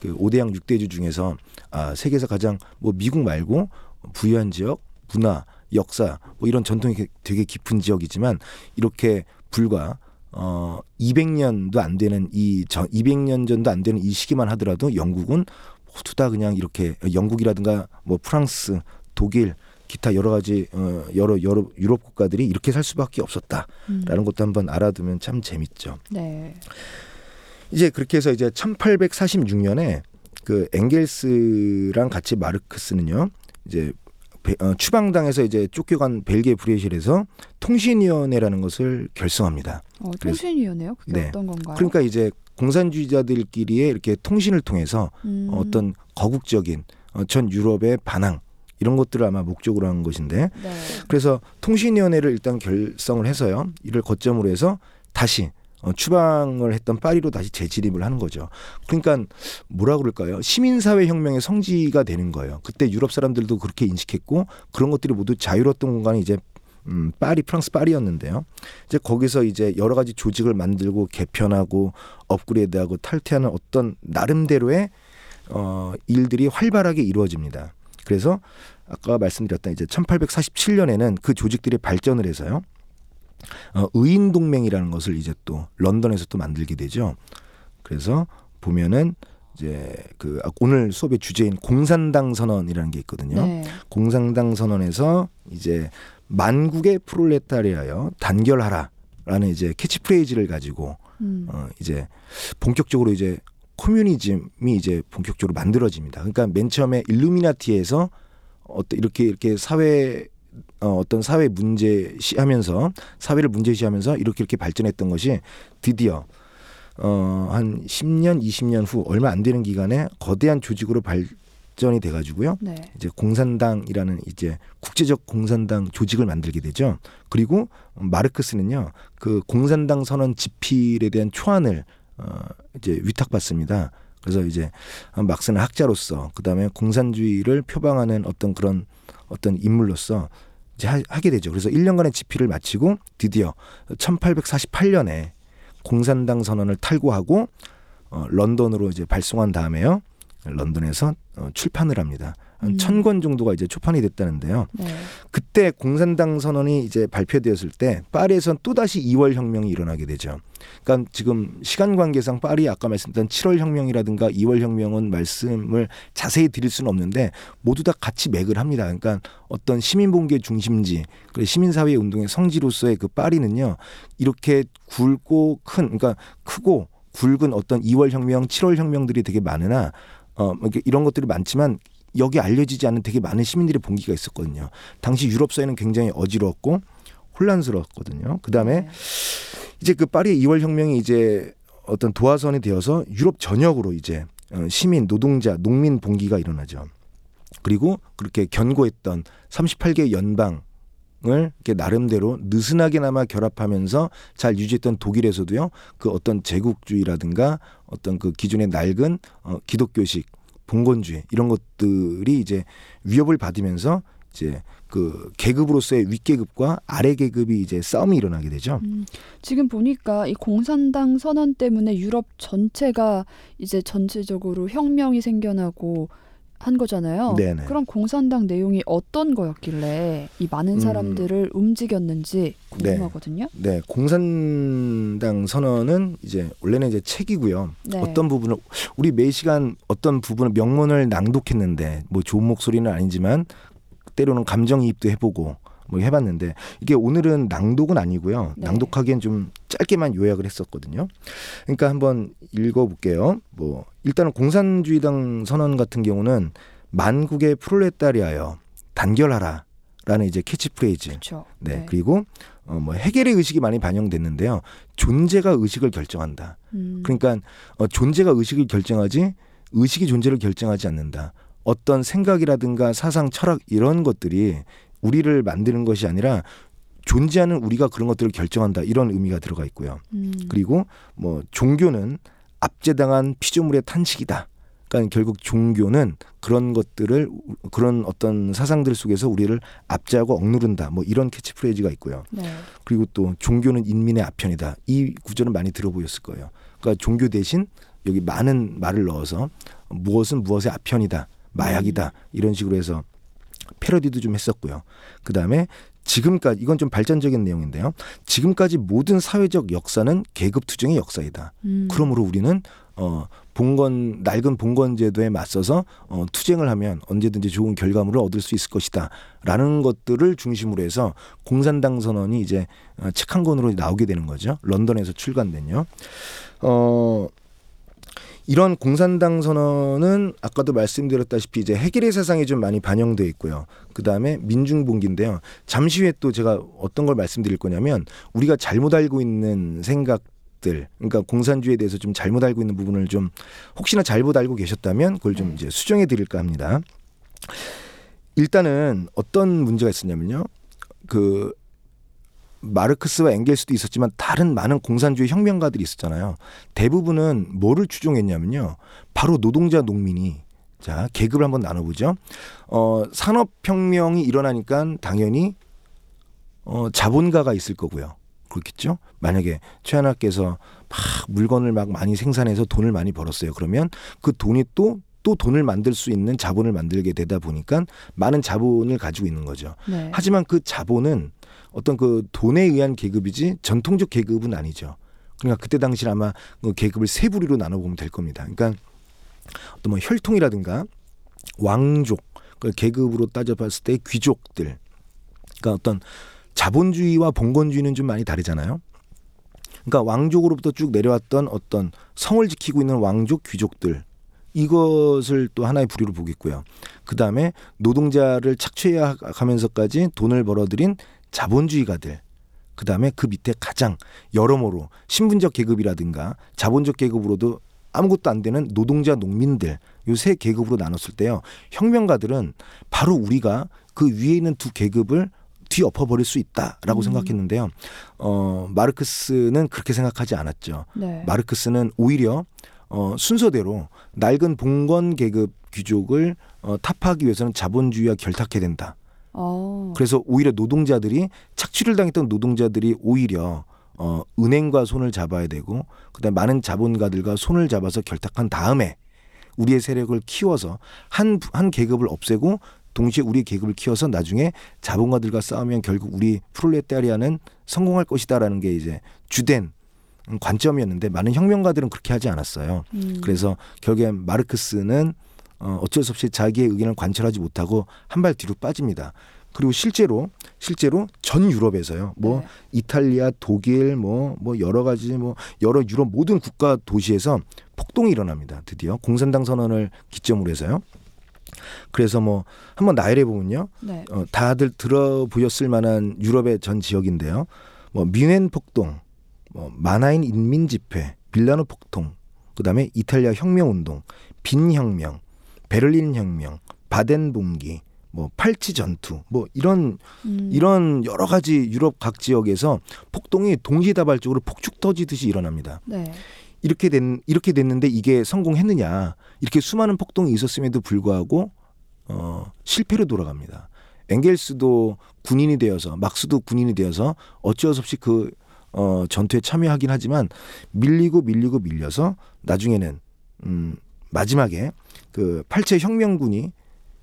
[SPEAKER 2] 그 5대양 6대주 중에서 아, 세계에서 가장 뭐 미국 말고 부유한 지역, 문화, 역사 뭐 이런 전통이 게- 되게 깊은 지역이지만 이렇게 불과 어 200년도 안 되는 이 전 200년 전도 안 되는 이 시기만 하더라도 영국은 모두 다 그냥 이렇게 영국이라든가 뭐 프랑스, 독일 기타 여러 가지 어 여러 여러 유럽 국가들이 이렇게 살 수밖에 없었다라는
[SPEAKER 1] 음.
[SPEAKER 2] 것도 한번 알아두면 참 재밌죠.
[SPEAKER 1] 네.
[SPEAKER 2] 이제 그렇게 해서 이제 1846년에 그 엥겔스랑 같이 마르크스는요. 이제 베- 어, 추방당에서 이제 쫓겨간 벨기에 브레실에서 통신위원회라는 것을 결성합니다.
[SPEAKER 1] 어, 통신위원회요? 그게
[SPEAKER 2] 네.
[SPEAKER 1] 어떤 건가요?
[SPEAKER 2] 그러니까 이제 공산주의자들끼리의 이렇게 통신을 통해서
[SPEAKER 1] 음.
[SPEAKER 2] 어떤 거국적인 어, 전 유럽의 반항 이런 것들을 아마 목적으로 한 것인데
[SPEAKER 1] 네.
[SPEAKER 2] 그래서 통신위원회를 일단 결성을 해서요. 이를 거점으로 해서 다시 어, 추방을 했던 파리로 다시 재진입을 하는 거죠. 그러니까 뭐라 그럴까요? 시민사회 혁명의 성지가 되는 거예요. 그때 유럽 사람들도 그렇게 인식했고 그런 것들이 모두 자유로웠던 공간이 이제 음, 파리 프랑스 파리였는데요. 이제 거기서 이제 여러 가지 조직을 만들고 개편하고 업그레이드하고 탈퇴하는 어떤 나름대로의 어, 일들이 활발하게 이루어집니다. 그래서 아까 말씀드렸던 이제 1847년에는 그 조직들이 발전을 해서요. 어, 의인 동맹이라는 것을 이제 또 런던에서 또 만들게 되죠. 그래서 보면은 이제 그 오늘 수업의 주제인 공산당 선언이라는 게 있거든요.
[SPEAKER 1] 네.
[SPEAKER 2] 공산당 선언에서 이제 만국의 프롤레타리아여 단결하라라는 이제 캐치프레이즈를 가지고
[SPEAKER 1] 음.
[SPEAKER 2] 어 이제 본격적으로 이제 커뮤니즘이 이제 본격적으로 만들어집니다. 그러니까 맨 처음에 일루미나티에서 어떤 이렇게 이렇게 사회 어, 어떤 사회 문제시하면서 사회를 문제시하면서 이렇게 이렇게 발전했던 것이 드디어 어, 한 10년, 20년 후 얼마 안 되는 기간에 거대한 조직으로 발전이 돼 가지고요.
[SPEAKER 1] 네.
[SPEAKER 2] 이제 공산당이라는 이제 국제적 공산당 조직을 만들게 되죠. 그리고 마르크스는요 그 공산당 선언 집필에 대한 초안을 어 이제 위탁받습니다. 그래서 이제 막스는 학자로서 그다음에 공산주의를 표방하는 어떤 그런 어떤 인물로서 이제 하, 하게 되죠. 그래서 1년간의 집필을 마치고 드디어 1848년에 공산당 선언을 탈고하고 어, 런던으로 이제 발송한 다음에요. 런던에서 어, 출판을 합니다. 한
[SPEAKER 1] 음.
[SPEAKER 2] 천권 정도가 이제 초판이 됐다는데요.
[SPEAKER 1] 네.
[SPEAKER 2] 그때 공산당 선언이 이제 발표되었을 때 파리에선 또 다시 2월 혁명이 일어나게 되죠. 그러니까 지금 시간 관계상 파리 아까 말씀드린 7월 혁명이라든가 2월 혁명은 말씀을 자세히 드릴 수는 없는데 모두 다 같이 맥을 합니다. 그러니까 어떤 시민봉계 중심지, 그리고 시민 사회 운동의 성지로서의 그 파리는요 이렇게 굵고 큰, 그러니까 크고 굵은 어떤 2월 혁명, 7월 혁명들이 되게 많으나 어 이런 것들이 많지만 여기 알려지지 않은 되게 많은 시민들의 봉기가 있었거든요. 당시 유럽 사회는 굉장히 어지러웠고 혼란스러웠거든요. 그 다음에
[SPEAKER 1] 네.
[SPEAKER 2] 이제 그 파리의 2월 혁명이 이제 어떤 도화선이 되어서 유럽 전역으로 이제 어, 시민, 노동자, 농민 봉기가 일어나죠. 그리고 그렇게 견고했던 38개 연방 을 이렇게 나름대로 느슨하게나마 결합하면서 잘 유지했던 독일에서도요. 그 어떤 제국주의라든가 어떤 그 기존의 낡은 어, 기독교식 봉건주의 이런 것들이 이제 위협을 받으면서 이제 그 계급으로서의 윗계급과 아래 계급이 이제 싸움이 일어나게 되죠.
[SPEAKER 1] 음, 지금 보니까 이 공산당 선언 때문에 유럽 전체가 이제 전체적으로 혁명이 생겨나고 한 거잖아요.
[SPEAKER 2] 네네.
[SPEAKER 1] 그럼 공산당 내용이 어떤 거였길래 이 많은
[SPEAKER 2] 음.
[SPEAKER 1] 사람들을 움직였는지 궁금하거든요.
[SPEAKER 2] 네, 공산당 선언은 이제 원래는 이제 책이고요.
[SPEAKER 1] 네.
[SPEAKER 2] 어떤 부분을 우리 매 시간 어떤 부분을 명문을 낭독했는데 뭐 좋은 목소리는 아니지만 때로는 감정이입도 해보고 뭐 해봤는데 이게 오늘은 낭독은 아니고요.
[SPEAKER 1] 네.
[SPEAKER 2] 낭독하기엔 좀 짧게만 요약을 했었거든요. 그러니까 한번 읽어볼게요. 뭐 일단은 공산주의당 선언 같은 경우는 만국의 프롤레타리아여 단결하라 라는 이제 캐치프레이즈.
[SPEAKER 1] 그렇죠.
[SPEAKER 2] 네, 그리고 어, 뭐 헤겔의 의식이 많이 반영됐는데요. 존재가 의식을 결정한다.
[SPEAKER 1] 음,
[SPEAKER 2] 그러니까 어, 존재가 의식을 결정하지 의식이 존재를 결정하지 않는다. 어떤 생각이라든가 사상, 철학 이런 것들이 우리를 만드는 것이 아니라 존재하는 우리가 그런 것들을 결정한다. 이런 의미가 들어가 있고요.
[SPEAKER 1] 음,
[SPEAKER 2] 그리고 뭐 종교는 압제당한 피조물의 탄식이다. 그러니까 결국 종교는 그런 것들을 그런 어떤 사상들 속에서 우리를 압제하고 억누른다. 뭐 이런 캐치프레이즈가 있고요.
[SPEAKER 1] 네.
[SPEAKER 2] 그리고 또 종교는 인민의 아편이다. 이 구절은 많이 들어보셨을 거예요. 그러니까 종교 대신 여기 많은 말을 넣어서 무엇은 무엇의 아편이다. 마약이다. 이런 식으로 해서 패러디도 좀 했었고요. 그 다음에 지금까지 이건 좀 발전적인 내용인데요. 지금까지 모든 사회적 역사는 계급 투쟁의 역사이다.
[SPEAKER 1] 음,
[SPEAKER 2] 그러므로 우리는 어 봉건 낡은 봉건 제도에 맞서서 어 투쟁을 하면 언제든지 좋은 결과물을 얻을 수 있을 것이다라는 것들을 중심으로 해서 공산당 선언이 이제 어, 책한 권으로 나오게 되는 거죠. 런던에서 출간된요. 어 이런 공산당 선언은 아까도 말씀드렸다시피 이제 해결의 세상에 좀 많이 반영돼 있고요. 그 다음에 민중봉기인데요. 잠시 후에 또 제가 어떤 걸 말씀드릴 거냐면 우리가 잘못 알고 있는 생각 들, 그러니까 공산주의에 대해서 좀 잘못 알고 있는 부분을 좀 혹시나 잘못 알고 계셨다면 그걸 좀
[SPEAKER 1] 네.
[SPEAKER 2] 이제 수정해 드릴까 합니다. 일단은 어떤 문제가 있었냐면요. 그 마르크스와 엥겔스도 있었지만 다른 많은 공산주의 혁명가들이 있었잖아요. 대부분은 뭐를 추종했냐면요. 바로 노동자 농민이 자 계급을 한번 나눠보죠. 어 산업혁명이 일어나니까 당연히 어 자본가가 있을 거고요. 그렇겠죠. 만약에 최하나께서 막 물건을 막 많이 생산해서 돈을 많이 벌었어요. 그러면 그 돈이 또 또 돈을 만들 수 있는 자본을 만들게 되다 보니까 많은 자본을 가지고 있는 거죠.
[SPEAKER 1] 네.
[SPEAKER 2] 하지만 그 자본은 어떤 그 돈에 의한 계급이지 전통적 계급은 아니죠. 그러니까 그때 당시 아마 그 계급을 세 부류로 나눠보면 될 겁니다. 그러니까 어떤 뭐 혈통이라든가 왕족, 그 계급으로 따져봤을 때 귀족들, 그러니까 어떤 자본주의와 봉건주의는 좀 많이 다르잖아요. 그러니까 왕족으로부터 쭉 내려왔던 어떤 성을 지키고 있는 왕족 귀족들 이것을 또 하나의 부류로 보겠고요. 그 다음에 노동자를 착취해가면서까지 돈을 벌어들인 자본주의가들. 그 다음에 그 밑에 가장 여러모로 신분적 계급이라든가 자본적 계급으로도 아무것도 안 되는 노동자 농민들 요 세 계급으로 나눴을 때요. 혁명가들은 바로 우리가 그 위에 있는 두 계급을 뒤엎어 버릴 수 있다라고
[SPEAKER 1] 음.
[SPEAKER 2] 생각했는데요. 어 마르크스는 그렇게 생각하지 않았죠.
[SPEAKER 1] 네.
[SPEAKER 2] 마르크스는 오히려 어, 순서대로 낡은 봉건 계급 귀족을 어, 타파하기 위해서는 자본주의와 결탁해야 된다.
[SPEAKER 1] 어.
[SPEAKER 2] 그래서 오히려 노동자들이 착취를 당했던 노동자들이 오히려 어, 은행과 손을 잡아야 되고 그다음 많은 자본가들과 손을 잡아서 결탁한 다음에 우리의 세력을 키워서 한 한 계급을 없애고 동시에 우리 계급을 키워서 나중에 자본가들과 싸우면 결국 우리 프롤레타리아는 성공할 것이다라는 게 이제 주된 관점이었는데 많은 혁명가들은 그렇게 하지 않았어요.
[SPEAKER 1] 음.
[SPEAKER 2] 그래서 결국엔 마르크스는 어, 어쩔 수 없이 자기의 의견을 관철하지 못하고 한 발 뒤로 빠집니다. 그리고 실제로 실제로 전 유럽에서요. 뭐
[SPEAKER 1] 네.
[SPEAKER 2] 이탈리아, 독일, 뭐뭐 여러 가지 뭐 여러 유럽 모든 국가 도시에서 폭동이 일어납니다. 드디어 공산당 선언을 기점으로 해서요. 그래서 뭐 한번 나열해 보면요.
[SPEAKER 1] 네.
[SPEAKER 2] 어, 다들 들어보셨을 만한 유럽의 전 지역인데요. 뭐 뮌헨 폭동, 뭐 마나인 인민 집회, 밀라노 폭동, 그다음에 이탈리아 혁명 운동, 빈 혁명, 베를린 혁명, 바덴 봉기, 뭐 팔치 전투, 뭐 이런
[SPEAKER 1] 음.
[SPEAKER 2] 이런 여러 가지 유럽 각 지역에서 폭동이 동시다발적으로 폭죽 터지듯이 일어납니다.
[SPEAKER 1] 네.
[SPEAKER 2] 이렇게 된 이렇게 됐는데 이게 성공했느냐? 이렇게 수많은 폭동이 있었음에도 불구하고 어, 실패로 돌아갑니다. 엥겔스도 군인이 되어서 막스도 군인이 되어서 어쩔 수 없이 그 어, 전투에 참여하긴 하지만 밀리고 밀리고 밀려서 나중에는 음, 마지막에 그 팔체 혁명군이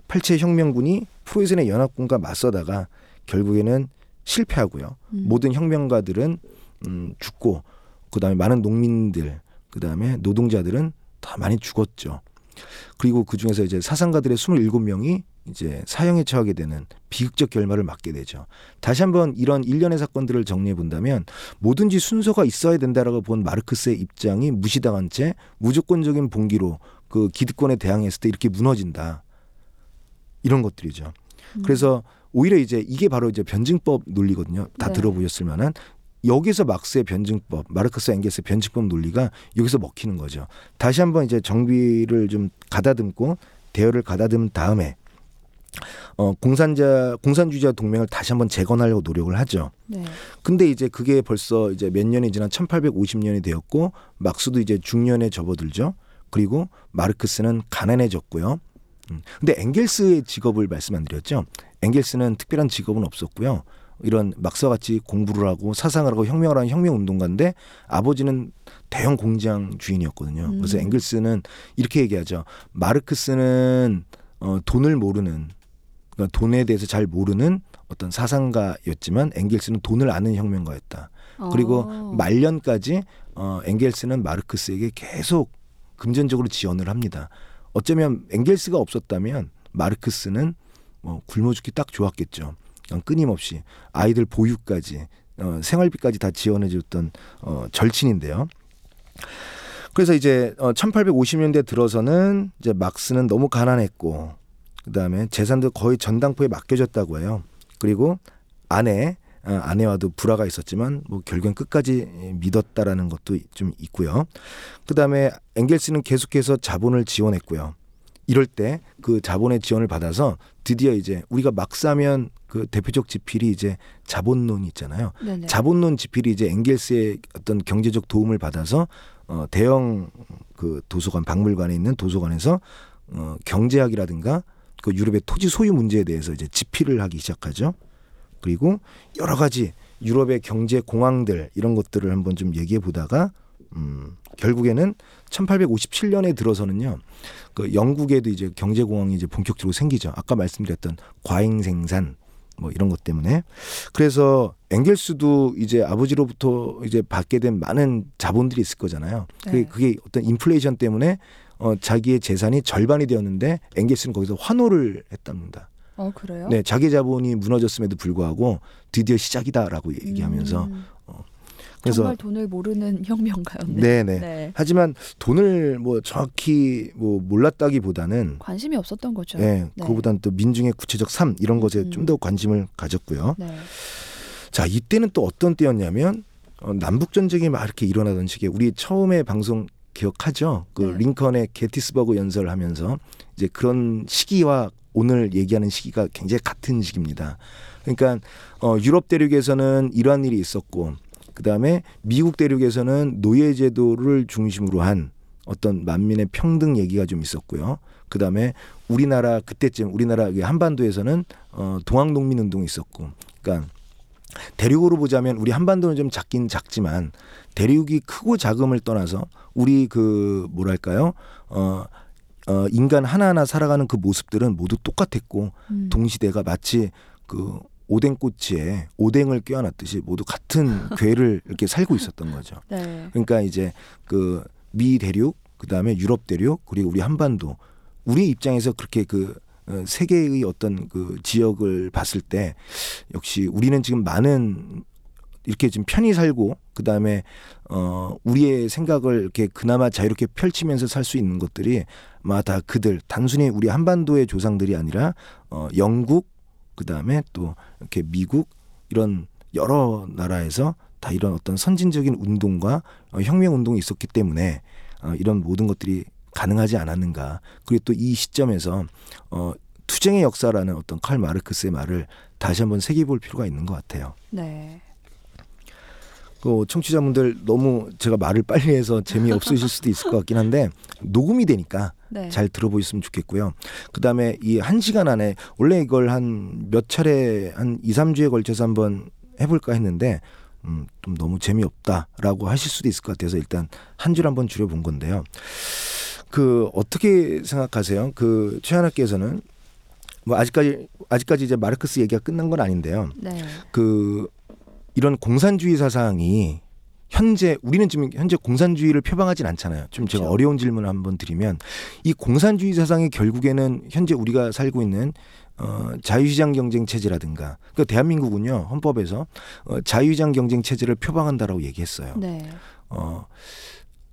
[SPEAKER 2] 팔체 혁명군이 프로이센의 연합군과 맞서다가 결국에는 실패하고요.
[SPEAKER 1] 음.
[SPEAKER 2] 모든 혁명가들은 음, 죽고 그다음에 많은 농민들 그다음에 노동자들은 다 많이 죽었죠. 그리고 그 중에서 이제 사상가들의 27명이 이제 사형에 처하게 되는 비극적 결말을 맞게 되죠. 다시 한번 이런 일련의 사건들을 정리해 본다면 뭐든지 순서가 있어야 된다라고 본 마르크스의 입장이 무시당한 채 무조건적인 봉기로 그 기득권에 대항했을 때 이렇게 무너진다. 이런 것들이죠.
[SPEAKER 1] 음.
[SPEAKER 2] 그래서 오히려 이제 이게 바로 이제 변증법 논리거든요. 다
[SPEAKER 1] 네.
[SPEAKER 2] 들어보셨을 만한 여기서 막스의 변증법, 마르크스 앵겔스의 변증법 논리가 여기서 먹히는 거죠. 다시 한번 이제 정비를 좀 가다듬고 대열을 가다듬은 다음에 어 공산자 공산주의자 동맹을 다시 한번 재건하려고 노력을 하죠.
[SPEAKER 1] 네.
[SPEAKER 2] 근데 이제 그게 벌써 이제 몇 년이 지난 1850년이 되었고 막스도 이제 중년에 접어들죠. 그리고 마르크스는 가난해졌고요. 음. 근데 앵겔스의 직업을 말씀 안 드렸죠. 앵겔스는 특별한 직업은 없었고요. 이런 막스와 같이 공부를 하고 사상을 하고 혁명을 하는 혁명 운동가인데 아버지는 대형 공장 주인이었거든요. 그래서
[SPEAKER 1] 음.
[SPEAKER 2] 앵겔스는 이렇게 얘기하죠. 마르크스는 어, 돈을 모르는 그러니까 돈에 대해서 잘 모르는 어떤 사상가였지만 앵겔스는 돈을 아는 혁명가였다. 그리고
[SPEAKER 1] 어.
[SPEAKER 2] 말년까지 어, 앵겔스는 마르크스에게 계속 금전적으로 지원을 합니다. 어쩌면 앵겔스가 없었다면 마르크스는 뭐 굶어 죽기 딱 좋았겠죠. 그냥 끊임없이 아이들 보육까지 어, 생활비까지 다 지원해 줬던 어, 절친인데요. 그래서 이제 어, 1850년대 들어서는 이제 막스는 너무 가난했고 그다음에 재산도 거의 전당포에 맡겨졌다고 해요. 그리고 아내 어, 아내와도 불화가 있었지만 뭐 결국엔 끝까지 믿었다라는 것도 좀 있고요. 그다음에 앵겔스는 계속해서 자본을 지원했고요. 이럴 때 그 자본의 지원을 받아서 드디어 이제 우리가 막사면 그 대표적 지필이 이제 자본론 있잖아요.
[SPEAKER 1] 네네.
[SPEAKER 2] 자본론 지필이 이제 앵겔스의 어떤 경제적 도움을 받아서 어 대형 그 도서관 박물관에 있는 도서관에서 어 경제학이라든가 그 유럽의 토지 소유 문제에 대해서 이제 집필을 하기 시작하죠. 그리고 여러 가지 유럽의 경제 공황들 이런 것들을 한번 좀 얘기해 보다가 음 결국에는 1857년에 들어서는요. 그 영국에도 이제 경제 공황이 이제 본격적으로 생기죠. 아까 말씀드렸던 과잉 생산 뭐 이런 것 때문에 그래서 앵겔스도 이제 아버지로부터 이제 받게 된 많은 자본들이 있을 거잖아요.
[SPEAKER 1] 네.
[SPEAKER 2] 그게, 그게 어떤 인플레이션 때문에 어 자기의 재산이 절반이 되었는데 앵겔스는 거기서 환호를 했답니다.
[SPEAKER 1] 어 그래요?
[SPEAKER 2] 네, 자기 자본이 무너졌음에도 불구하고 드디어 시작이다라고 얘기하면서
[SPEAKER 1] 음,
[SPEAKER 2] 그래서
[SPEAKER 1] 정말 돈을 모르는 [LAUGHS] 혁명가였네.
[SPEAKER 2] 네, 네.
[SPEAKER 1] 네.
[SPEAKER 2] 하지만 돈을 뭐 정확히 뭐 몰랐다기보다는
[SPEAKER 1] 관심이 없었던 거죠.
[SPEAKER 2] 예,
[SPEAKER 1] 네.
[SPEAKER 2] 그거보다는 또 민중의 구체적 삶 이런 것에
[SPEAKER 1] 음.
[SPEAKER 2] 좀더 관심을 가졌고요.
[SPEAKER 1] 네.
[SPEAKER 2] 자, 이때는 또 어떤 때였냐면 어, 남북 전쟁이 막 이렇게 일어나던 시기에 우리 처음에 방송 기억하죠? 그
[SPEAKER 1] 네.
[SPEAKER 2] 링컨의 게티스버그 연설을 하면서 이제 그런 시기와 오늘 얘기하는 시기가 굉장히 같은 시기입니다. 그러니까 어, 유럽 대륙에서는 이러한 일이 있었고 그다음에 미국 대륙에서는 노예 제도를 중심으로 한 어떤 만민의 평등 얘기가 좀 있었고요. 그 다음에 우리나라 그때쯤 우리나라 그 한반도에서는 어 동학 농민 운동이 있었고. 그러니까 대륙으로 보자면 우리 한반도는 좀 작긴 작지만 대륙이 크고 작음을 떠나서 우리 그 뭐랄까요? 어 어, 인간 하나하나 살아가는 그 모습들은 모두 똑같았고
[SPEAKER 1] 음.
[SPEAKER 2] 동시대가 마치 그 오뎅꼬치에 오뎅을 껴안았듯이 모두 같은 [LAUGHS] 괴를 이렇게 살고 있었던 거죠.
[SPEAKER 1] 네.
[SPEAKER 2] 그러니까 이제 그 미 대륙, 그 다음에 유럽 대륙, 그리고 우리 한반도, 우리 입장에서 그렇게 그 어, 세계의 어떤 그 지역을 봤을 때 역시 우리는 지금 많은 이렇게 좀 편히 살고 그 다음에 어 우리의 생각을 이렇게 그나마 자유롭게 펼치면서 살 수 있는 것들이 아마 다 그들 단순히 우리 한반도의 조상들이 아니라 어 영국 그 다음에 또 이렇게 미국 이런 여러 나라에서 다 이런 어떤 선진적인 운동과 어, 혁명 운동이 있었기 때문에 어, 이런 모든 것들이 가능하지 않았는가. 그리고 또 이 시점에서 어, 투쟁의 역사라는 어떤 칼 마르크스의 말을 다시 한번 새겨볼 필요가 있는 것 같아요.
[SPEAKER 1] 네.
[SPEAKER 2] 그 청취자분들 너무 제가 말을 빨리 해서 재미 없으실 수도 있을 것 같긴 한데 녹음이 되니까
[SPEAKER 1] 네.
[SPEAKER 2] 잘 들어보셨으면 좋겠고요. 그다음에 이 한 시간 안에 원래 이걸 한 몇 차례 한 2, 3주에 걸쳐서 한번 해 볼까 했는데 음, 좀 너무 재미없다라고 하실 수도 있을 것 같아서 일단 한 줄 한번 줄여 본 건데요. 그 어떻게 생각하세요? 그 최하나께서는 뭐 아직까지 아직까지 이제 마르크스 얘기가 끝난 건 아닌데요.
[SPEAKER 1] 네.
[SPEAKER 2] 그 이런 공산주의 사상이 현재 우리는 지금 현재 공산주의를 표방하진 않잖아요. 좀 제가
[SPEAKER 1] 그렇죠.
[SPEAKER 2] 어려운 질문을 한번 드리면 이 공산주의 사상이 결국에는 현재 우리가 살고 있는 어, 자유시장 경쟁 체제라든가 그 대한민국은요 헌법에서 어, 자유시장 경쟁 체제를 표방한다라고 얘기했어요.
[SPEAKER 1] 네.
[SPEAKER 2] 어,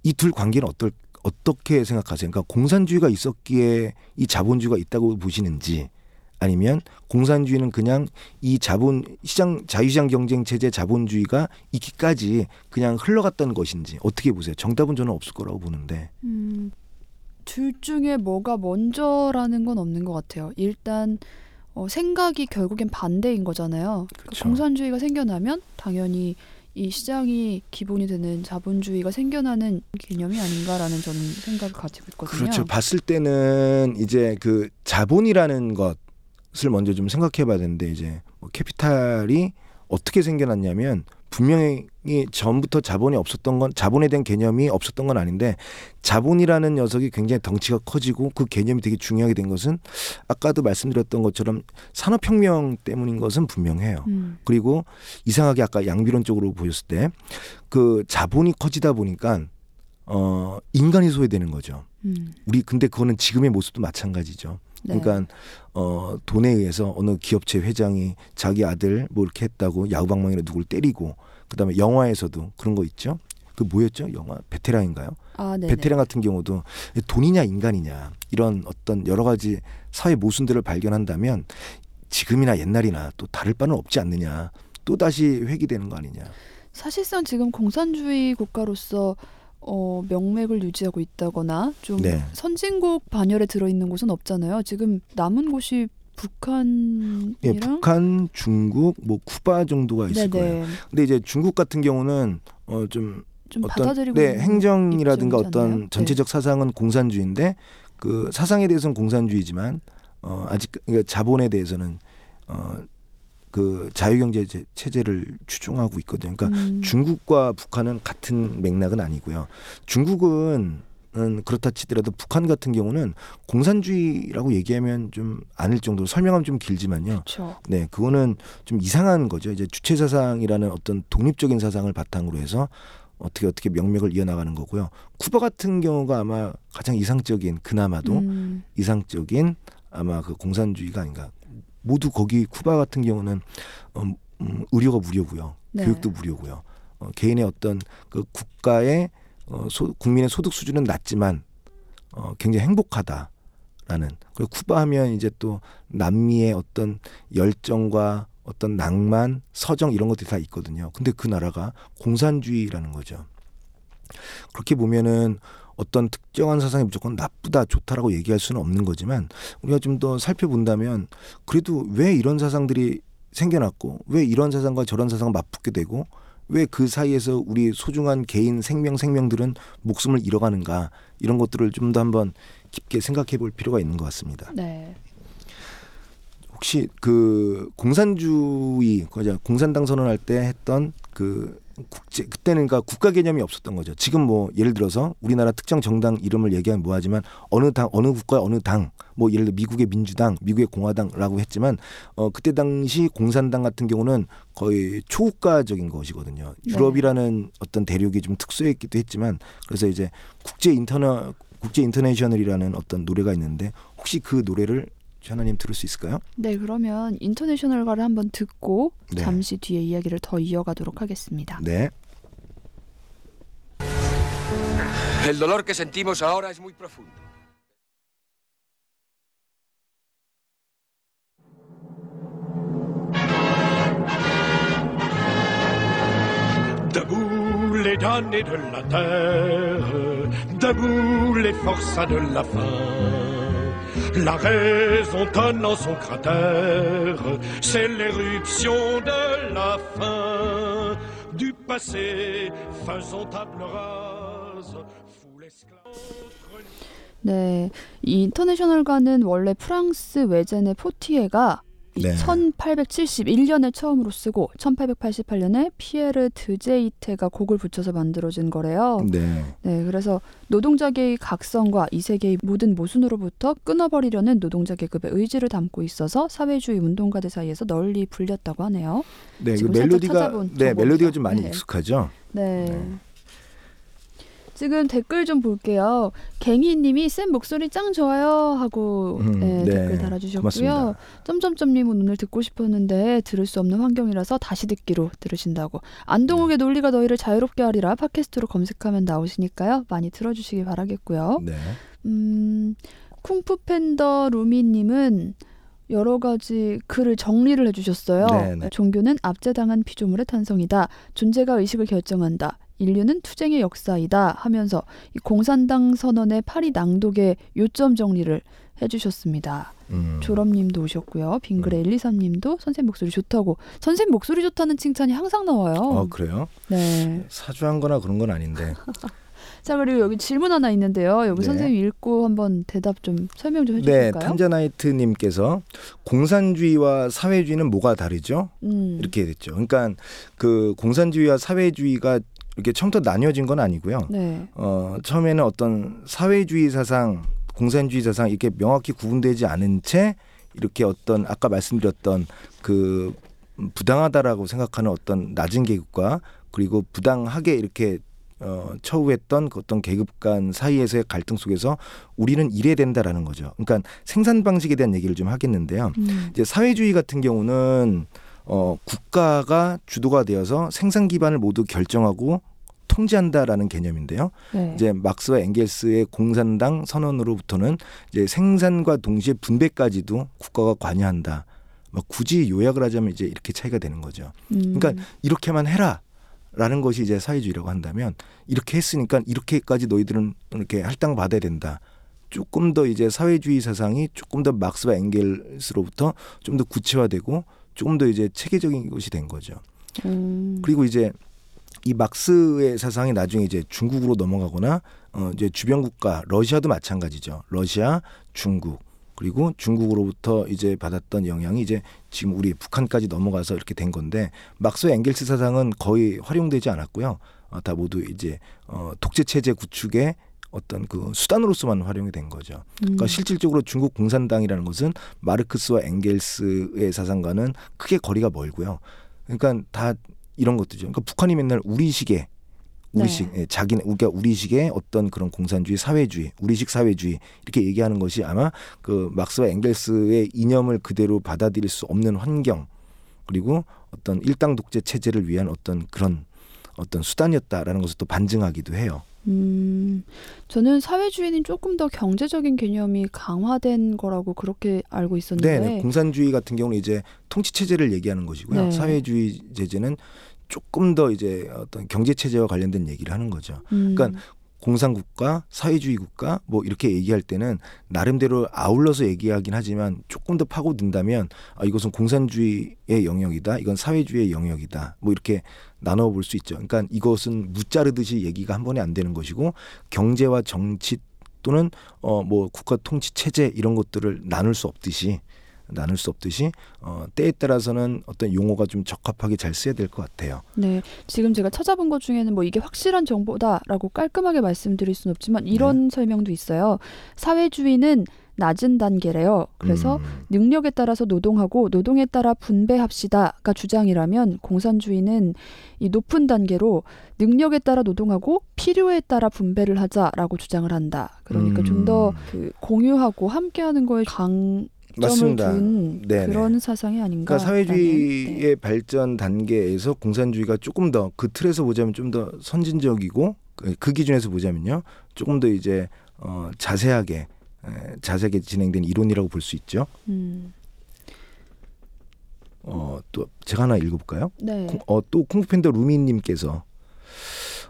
[SPEAKER 2] 이 둘 관계는 어떨 어떻게 생각하세요? 그러니까 공산주의가 있었기에 이 자본주의가 있다고 보시는지 아니면 공산주의는 그냥 이 자본 시장 자유시장 경쟁 체제 자본주의가 있기까지 그냥 흘러갔던 것인지 어떻게 보세요? 정답은 저는 없을 거라고 보는데.
[SPEAKER 1] 음, 둘 중에 뭐가 먼저라는 건 없는 것 같아요. 일단 어, 생각이 결국엔 반대인 거잖아요. 그러니까
[SPEAKER 2] 그렇죠.
[SPEAKER 1] 공산주의가 생겨나면 당연히 이 시장이 기본이 되는 자본주의가 생겨나는 개념이 아닌가라는 저는 생각을 가지고 있거든요.
[SPEAKER 2] 그렇죠. 봤을 때는 이제 그 자본이라는 것 을 먼저 좀 생각해 봐야 되는데 이제 뭐 캐피탈이 어떻게 생겨났냐면 분명히 전부터 자본이 없었던 건 자본에 대한 개념이 없었던 건 아닌데 자본이라는 녀석이 굉장히 덩치가 커지고 그 개념이 되게 중요하게 된 것은 아까도 말씀드렸던 것처럼 산업혁명 때문인 것은 분명해요.
[SPEAKER 1] 음,
[SPEAKER 2] 그리고 이상하게 아까 양비론 쪽으로 보였을 때 그 자본이 커지다 보니까 어 인간이 소외되는 거죠.
[SPEAKER 1] 음,
[SPEAKER 2] 우리 근데 그거는 지금의 모습도 마찬가지죠.
[SPEAKER 1] 네.
[SPEAKER 2] 그러니까 어 돈에 의해서 어느 기업체 회장이 자기 아들 뭐 이렇게 했다고 야구방망이로 누굴 때리고 그다음에 영화에서도 그런 거 있죠. 그 뭐였죠? 영화 베테랑인가요?
[SPEAKER 1] 아, 네.
[SPEAKER 2] 베테랑 같은 경우도 돈이냐 인간이냐 이런 어떤 여러 가지 사회 모순들을 발견한다면 지금이나 옛날이나 또 다를 바는 없지 않느냐. 또 다시 회귀되는 거 아니냐.
[SPEAKER 1] 사실상 지금 공산주의 국가로서 어, 명맥을 유지하고 있다거나 좀
[SPEAKER 2] 네.
[SPEAKER 1] 선진국 반열에 들어있는 곳은 없잖아요. 지금 남은 곳이 북한이랑
[SPEAKER 2] 예, 북한, 중국, 뭐 쿠바 정도가 있을 거예요.
[SPEAKER 1] 네네
[SPEAKER 2] 근데 이제 중국 같은 경우는 어좀
[SPEAKER 1] 좀
[SPEAKER 2] 어떤
[SPEAKER 1] 받아들이고
[SPEAKER 2] 네, 행정이라든가. 어떤
[SPEAKER 1] 네.
[SPEAKER 2] 전체적 사상은 공산주의인데 그 사상에 대해서는 공산주의지만 어 아직 그러니까 자본에 대해서는 어 그 자유경제 제- 체제를 추종하고 있거든요. 그러니까
[SPEAKER 1] 음,
[SPEAKER 2] 중국과 북한은 같은 맥락은 아니고요. 중국은 은 그렇다 치더라도 북한 같은 경우는 공산주의라고 얘기하면 좀 아닐 정도로 설명하면 좀 길지만요.
[SPEAKER 1] 그렇죠.
[SPEAKER 2] 네, 그거는 좀 이상한 거죠. 이제 주체 사상이라는 어떤 독립적인 사상을 바탕으로 해서 어떻게 어떻게 명맥을 이어나가는 거고요. 쿠바 같은 경우가 아마 가장 이상적인 그나마도
[SPEAKER 1] 음,
[SPEAKER 2] 이상적인 아마 그 공산주의가 아닌가. 모두 거기 쿠바 같은 경우는 음, 음, 의료가 무료고요.
[SPEAKER 1] 네.
[SPEAKER 2] 교육도 무료고요. 어, 개인의 어떤 그 국가의 어, 소, 국민의 소득 수준은 낮지만 어, 굉장히 행복하다라는. 그리고 쿠바 하면 이제 또 남미의 어떤 열정과 어떤 낭만, 서정 이런 것들이 다 있거든요. 근데 그 나라가 공산주의라는 거죠. 그렇게 보면은 어떤 특정한 사상이 무조건 나쁘다, 좋다라고 얘기할 수는 없는 거지만 우리가 좀 더 살펴본다면 그래도 왜 이런 사상들이 생겨났고 왜 이런 사상과 저런 사상을 맞붙게 되고 왜 그 사이에서 우리 소중한 개인 생명 생명들은 목숨을 잃어가는가 이런 것들을 좀 더 한번 깊게 생각해 볼 필요가 있는 것 같습니다.
[SPEAKER 1] 네.
[SPEAKER 2] 혹시 그 공산주의 그죠 공산당 선언할 때 했던 그 국제 그때는 그러니까 국가 개념이 없었던 거죠. 지금 뭐 예를 들어서 우리나라 특정 정당 이름을 얘기하면 뭐하지만 어느 당 어느 국가 어느 당 뭐 예를 들어 미국의 민주당, 미국의 공화당라고 했지만 어 그때 당시 공산당 같은 경우는 거의 초국가적인 것이거든요.
[SPEAKER 1] 네.
[SPEAKER 2] 유럽이라는 어떤 대륙이 좀 특수했기도 했지만 그래서 이제 국제 인터너 국제 인터내셔널이라는 어떤 노래가 있는데 혹시 그 노래를 하나님 들을 수 있을까요?
[SPEAKER 1] 네, 그러면 인터내셔널가를 한번 듣고
[SPEAKER 2] 네.
[SPEAKER 1] 잠시 뒤에 이야기를 더 이어가도록 하겠습니다.
[SPEAKER 2] 네.
[SPEAKER 5] El dolor que sentimos ahora es muy profundo.
[SPEAKER 6] Debout les damnés de la terre, debout les forçats de la faim. La raison tonne en son cratère, c'est l'éruption de la fin. Du passé, faisons table rase.
[SPEAKER 1] 네, 이 인터내셔널가는 원래 프랑스 외제네 포티에가 이
[SPEAKER 2] 네.
[SPEAKER 1] 1871년에 처음으로 쓰고 1888년에 피에르 드제이테가 곡을 붙여서 만들어진 거래요.
[SPEAKER 2] 네.
[SPEAKER 1] 네, 그래서 노동자계의 각성과 이 세계의 모든 모순으로부터 끊어버리려는 노동자 계급의 의지를 담고 있어서 사회주의 운동가들 사이에서 널리 불렸다고 하네요.
[SPEAKER 2] 네, 그 멜로디가 네. 멜로디가 좀 많이
[SPEAKER 1] 네.
[SPEAKER 2] 익숙하죠.
[SPEAKER 1] 네.
[SPEAKER 2] 네.
[SPEAKER 1] 지금 댓글 좀 볼게요. 갱이님이 쌤 목소리 짱 좋아요 하고
[SPEAKER 2] 음,
[SPEAKER 1] 네,
[SPEAKER 2] 네.
[SPEAKER 1] 댓글 달아주셨고요.
[SPEAKER 2] 고맙습니다.
[SPEAKER 1] 점점점님은 오늘 듣고 싶었는데 들을 수 없는 환경이라서 다시 듣기로 들으신다고. 안동욱의
[SPEAKER 2] 네.
[SPEAKER 1] 논리가 너희를 자유롭게 하리라 팟캐스트로 검색하면 나오시니까요. 많이 들어주시기 바라겠고요.
[SPEAKER 2] 네.
[SPEAKER 1] 음, 쿵푸 팬더 루미님은 여러 가지 글을 정리를 해주셨어요.
[SPEAKER 2] 네네.
[SPEAKER 1] 종교는 압제당한 피조물의 탄성이다. 존재가 의식을 결정한다. 인류는 투쟁의 역사이다. 하면서 이 공산당 선언의 파리 낭독의 요점 정리를 해주셨습니다.
[SPEAKER 2] 음.
[SPEAKER 1] 졸업님도 오셨고요. 빙그레 123님도 선생님 목소리 좋다고. 선생님 목소리 좋다는 칭찬이 항상 나와요.
[SPEAKER 2] 어, 그래요?
[SPEAKER 1] 네.
[SPEAKER 2] 사주한 거나 그런 건 아닌데. [LAUGHS]
[SPEAKER 1] 자 그리고 여기 질문 하나 있는데요. 여기
[SPEAKER 2] 네.
[SPEAKER 1] 선생님 읽고 한번 대답 좀 설명 좀
[SPEAKER 2] 네,
[SPEAKER 1] 해주실까요?
[SPEAKER 2] 탄자나이트 님께서 공산주의와 사회주의는 뭐가 다르죠?
[SPEAKER 1] 음.
[SPEAKER 2] 이렇게 됐죠. 그러니까 그 공산주의와 사회주의가 이렇게 처음부터 나뉘어진 건 아니고요.
[SPEAKER 1] 네.
[SPEAKER 2] 어, 처음에는 어떤 사회주의 사상, 공산주의 사상 이렇게 명확히 구분되지 않은 채 이렇게 어떤 아까 말씀드렸던 그 부당하다라고 생각하는 어떤 낮은 계급과 그리고 부당하게 이렇게 어, 처우했던 그 어떤 계급 간 사이에서의 갈등 속에서 우리는 이래야 된다라는 거죠. 그러니까 생산 방식에 대한 얘기를 좀 하겠는데요.
[SPEAKER 1] 음.
[SPEAKER 2] 이제 사회주의 같은 경우는 어, 국가가 주도가 되어서 생산 기반을 모두 결정하고 통제한다라는 개념인데요.
[SPEAKER 1] 네.
[SPEAKER 2] 이제 막스와 엥겔스의 공산당 선언으로부터는 이제 생산과 동시에 분배까지도 국가가 관여한다. 막 굳이 요약을 하자면 이제 이렇게 차이가 되는 거죠.
[SPEAKER 1] 음.
[SPEAKER 2] 그러니까 이렇게만 해라 라는 것이 이제 사회주의라고 한다면 이렇게 했으니까 이렇게까지 너희들은 이렇게 할당 받아야 된다. 조금 더 이제 사회주의 사상이 조금 더 막스와 엥겔스로부터 좀 더 구체화되고 조금 더 이제 체계적인 것이 된 거죠.
[SPEAKER 1] 음.
[SPEAKER 2] 그리고 이제 이 막스의 사상이 나중에 이제 중국으로 넘어가거나 어 이제 주변 국가 러시아도 마찬가지죠. 러시아, 중국 그리고 중국으로부터 이제 받았던 영향이 이제 지금 우리 북한까지 넘어가서 이렇게 된 건데 막스와 엥겔스 사상은 거의 활용되지 않았고요. 어, 다 모두 이제 어 독재 체제 구축의 어떤 그 수단으로서만 활용이 된 거죠. 그러니까
[SPEAKER 1] 음.
[SPEAKER 2] 실질적으로 중국 공산당이라는 것은 마르크스와 엥겔스의 사상과는 크게 거리가 멀고요. 그러니까 다 이런 것들이죠. 그러니까 북한이 맨날 우리식의 우리식
[SPEAKER 1] 네.
[SPEAKER 2] 예, 자기네 우리가 우리식의 어떤 그런 공산주의 사회주의 우리식 사회주의 이렇게 얘기하는 것이 아마 그 막스와 엥겔스의 이념을 그대로 받아들일 수 없는 환경 그리고 어떤 일당 독재 체제를 위한 어떤 그런 어떤 수단이었다라는 것을 또 반증하기도 해요.
[SPEAKER 1] 음, 저는 사회주의는 조금 더 경제적인 개념이 강화된 거라고 그렇게 알고 있었는데.
[SPEAKER 2] 네, 네. 공산주의 같은 경우는 이제 통치 체제를 얘기하는 것이고요.
[SPEAKER 1] 네.
[SPEAKER 2] 사회주의 제재는 조금 더 이제 어떤 경제 체제와 관련된 얘기를 하는 거죠.
[SPEAKER 1] 음,
[SPEAKER 2] 그러니까 공산국가, 사회주의 국가 뭐 이렇게 얘기할 때는 나름대로 아울러서 얘기하긴 하지만 조금 더 파고든다면 아, 이것은 공산주의의 영역이다. 이건 사회주의의 영역이다. 뭐 이렇게 나눠 볼 수 있죠. 그러니까 이것은 무자르듯이 얘기가 한 번에 안 되는 것이고 경제와 정치 또는 어 뭐 국가 통치 체제 이런 것들을 나눌 수 없듯이 나눌 수 없듯이 어 때에 따라서는 어떤 용어가 좀 적합하게 잘 써야 될 것 같아요.
[SPEAKER 1] 네, 지금 제가 찾아본 것 중에는 뭐 이게 확실한 정보다라고 깔끔하게 말씀드릴 수는 없지만 이런
[SPEAKER 2] 네.
[SPEAKER 1] 설명도 있어요. 사회주의는 낮은 단계래요. 그래서
[SPEAKER 2] 음,
[SPEAKER 1] 능력에 따라서 노동하고 노동에 따라 분배합시다가 주장이라면 공산주의는 이 높은 단계로 능력에 따라 노동하고 필요에 따라 분배를 하자라고 주장을 한다. 그러니까
[SPEAKER 2] 음.
[SPEAKER 1] 좀더 그 공유하고 함께하는 거에 강점을
[SPEAKER 2] 맞습니다.
[SPEAKER 1] 둔
[SPEAKER 2] 네네.
[SPEAKER 1] 그런 사상이 아닌가.
[SPEAKER 2] 그러니까 사회주의의 발전 단계에서 공산주의가 조금 더 그 틀에서 보자면 좀 더 선진적이고 그, 그 기준에서 보자면요 조금 더 이제 어, 자세하게 에, 자세하게 진행된 이론이라고 볼 수 있죠.
[SPEAKER 1] 음.
[SPEAKER 2] 어, 또 제가 하나 읽어볼까요?
[SPEAKER 1] 네.
[SPEAKER 2] 콩- 어, 또 콩쿠팬더 루미님께서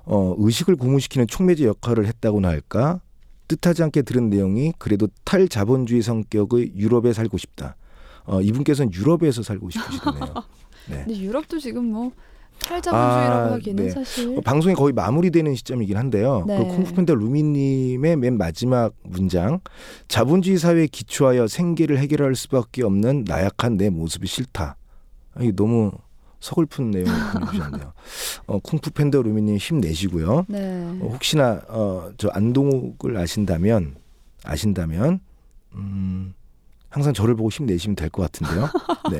[SPEAKER 2] 어, 의식을 고무시키는 촉매제 역할을 했다고나 할까 뜻하지 않게 들은 내용이 그래도 탈자본주의 성격의 유럽에 살고 싶다. 어, 이분께서는 유럽에서 살고 싶으시다네요. [LAUGHS] 네.
[SPEAKER 1] 근데 유럽도 지금 뭐 탈자본주의라고
[SPEAKER 2] 아,
[SPEAKER 1] 하기는
[SPEAKER 2] 네.
[SPEAKER 1] 사실
[SPEAKER 2] 어, 방송이 거의 마무리되는 시점이긴 한데요.
[SPEAKER 1] 네.
[SPEAKER 2] 그 쿵푸팬더 루미님의 맨 마지막 문장 자본주의 사회에 기초하여 생계를 해결할 수밖에 없는 나약한 내 모습이 싫다. 아, 이게 너무 서글픈 내용을 보내주셨네요. [LAUGHS] 어, 쿵푸 팬더 루미님 힘내시고요.
[SPEAKER 1] 네.
[SPEAKER 2] 어, 혹시나 어, 저 안동욱을 아신다면 아신다면 음, 항상 저를 보고 힘내시면 될 것 같은데요. [LAUGHS] 네.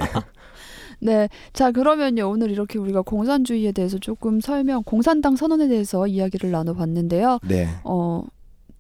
[SPEAKER 1] 네. 자, 그러면요. 오늘 이렇게 우리가 공산주의에 대해서 조금 설명, 공산당 선언에 대해서 이야기를 나눠봤는데요.
[SPEAKER 2] 네.
[SPEAKER 1] 어,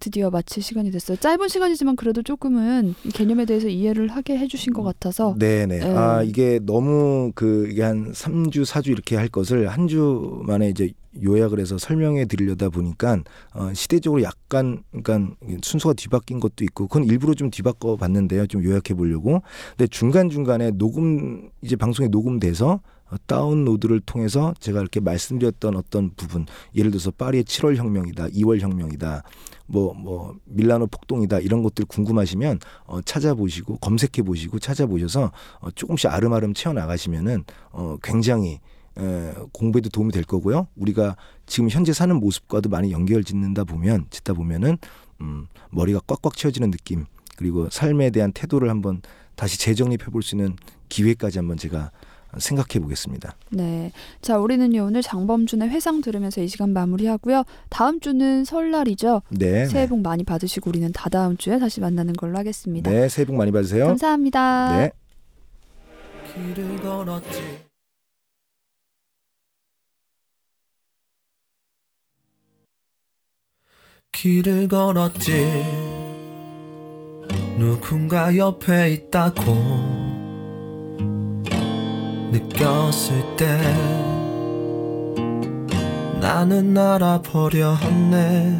[SPEAKER 1] 드디어 마칠 시간이 됐어요. 짧은 시간이지만 그래도 조금은 이 개념에 대해서 이해를 하게 해주신 것 같아서.
[SPEAKER 2] 네네.
[SPEAKER 1] 네.
[SPEAKER 2] 아 이게 너무 그 이게 한 3주 4주 이렇게 할 것을 한 주 만에 이제 요약을 해서 설명해 드리려다 보니까 어, 시대적으로 약간 그러니까 순서가 뒤바뀐 것도 있고 그건 일부러 좀 뒤바꿔 봤는데요. 좀 요약해 보려고. 근데 중간 중간에 녹음 이제 방송에 녹음돼서 어, 다운로드를 통해서 제가 이렇게 말씀드렸던 어떤 부분 예를 들어서 파리의 7월 혁명이다, 2월 혁명이다, 뭐 뭐 밀라노 폭동이다 이런 것들 궁금하시면 어, 찾아보시고 검색해 보시고 찾아보셔서 어, 조금씩 아름아름 채워 나가시면은 어, 굉장히 에, 공부에도 도움이 될 거고요. 우리가 지금 현재 사는 모습과도 많이 연결 짓는다 보면 짓다 보면은 음, 머리가 꽉꽉 채워지는 느낌 그리고 삶에 대한 태도를 한번 다시 재정립해 볼 수 있는 기회까지 한번 제가 생각해 보겠습니다.
[SPEAKER 1] 네. 자, 우리는요, 오늘 장범준의 회상 들으면서 이 시간 마무리하고요. 다음 주는 설날이죠.
[SPEAKER 2] 네.
[SPEAKER 1] 새해 복 많이 받으시고 우리는 다다음 주에 다시 만나는 걸로 하겠습니다.
[SPEAKER 2] 네, 새해 복 많이 받으세요.
[SPEAKER 1] 감사합니다.
[SPEAKER 2] 네.
[SPEAKER 7] 길을 걸었지 길을 걸었지 누군가 옆에 있다고 느꼈을 때 나는 알아버려 했네.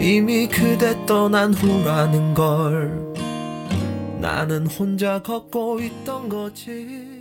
[SPEAKER 7] 이미 그대 떠난 후라는 걸 나는 혼자 걷고 있던 거지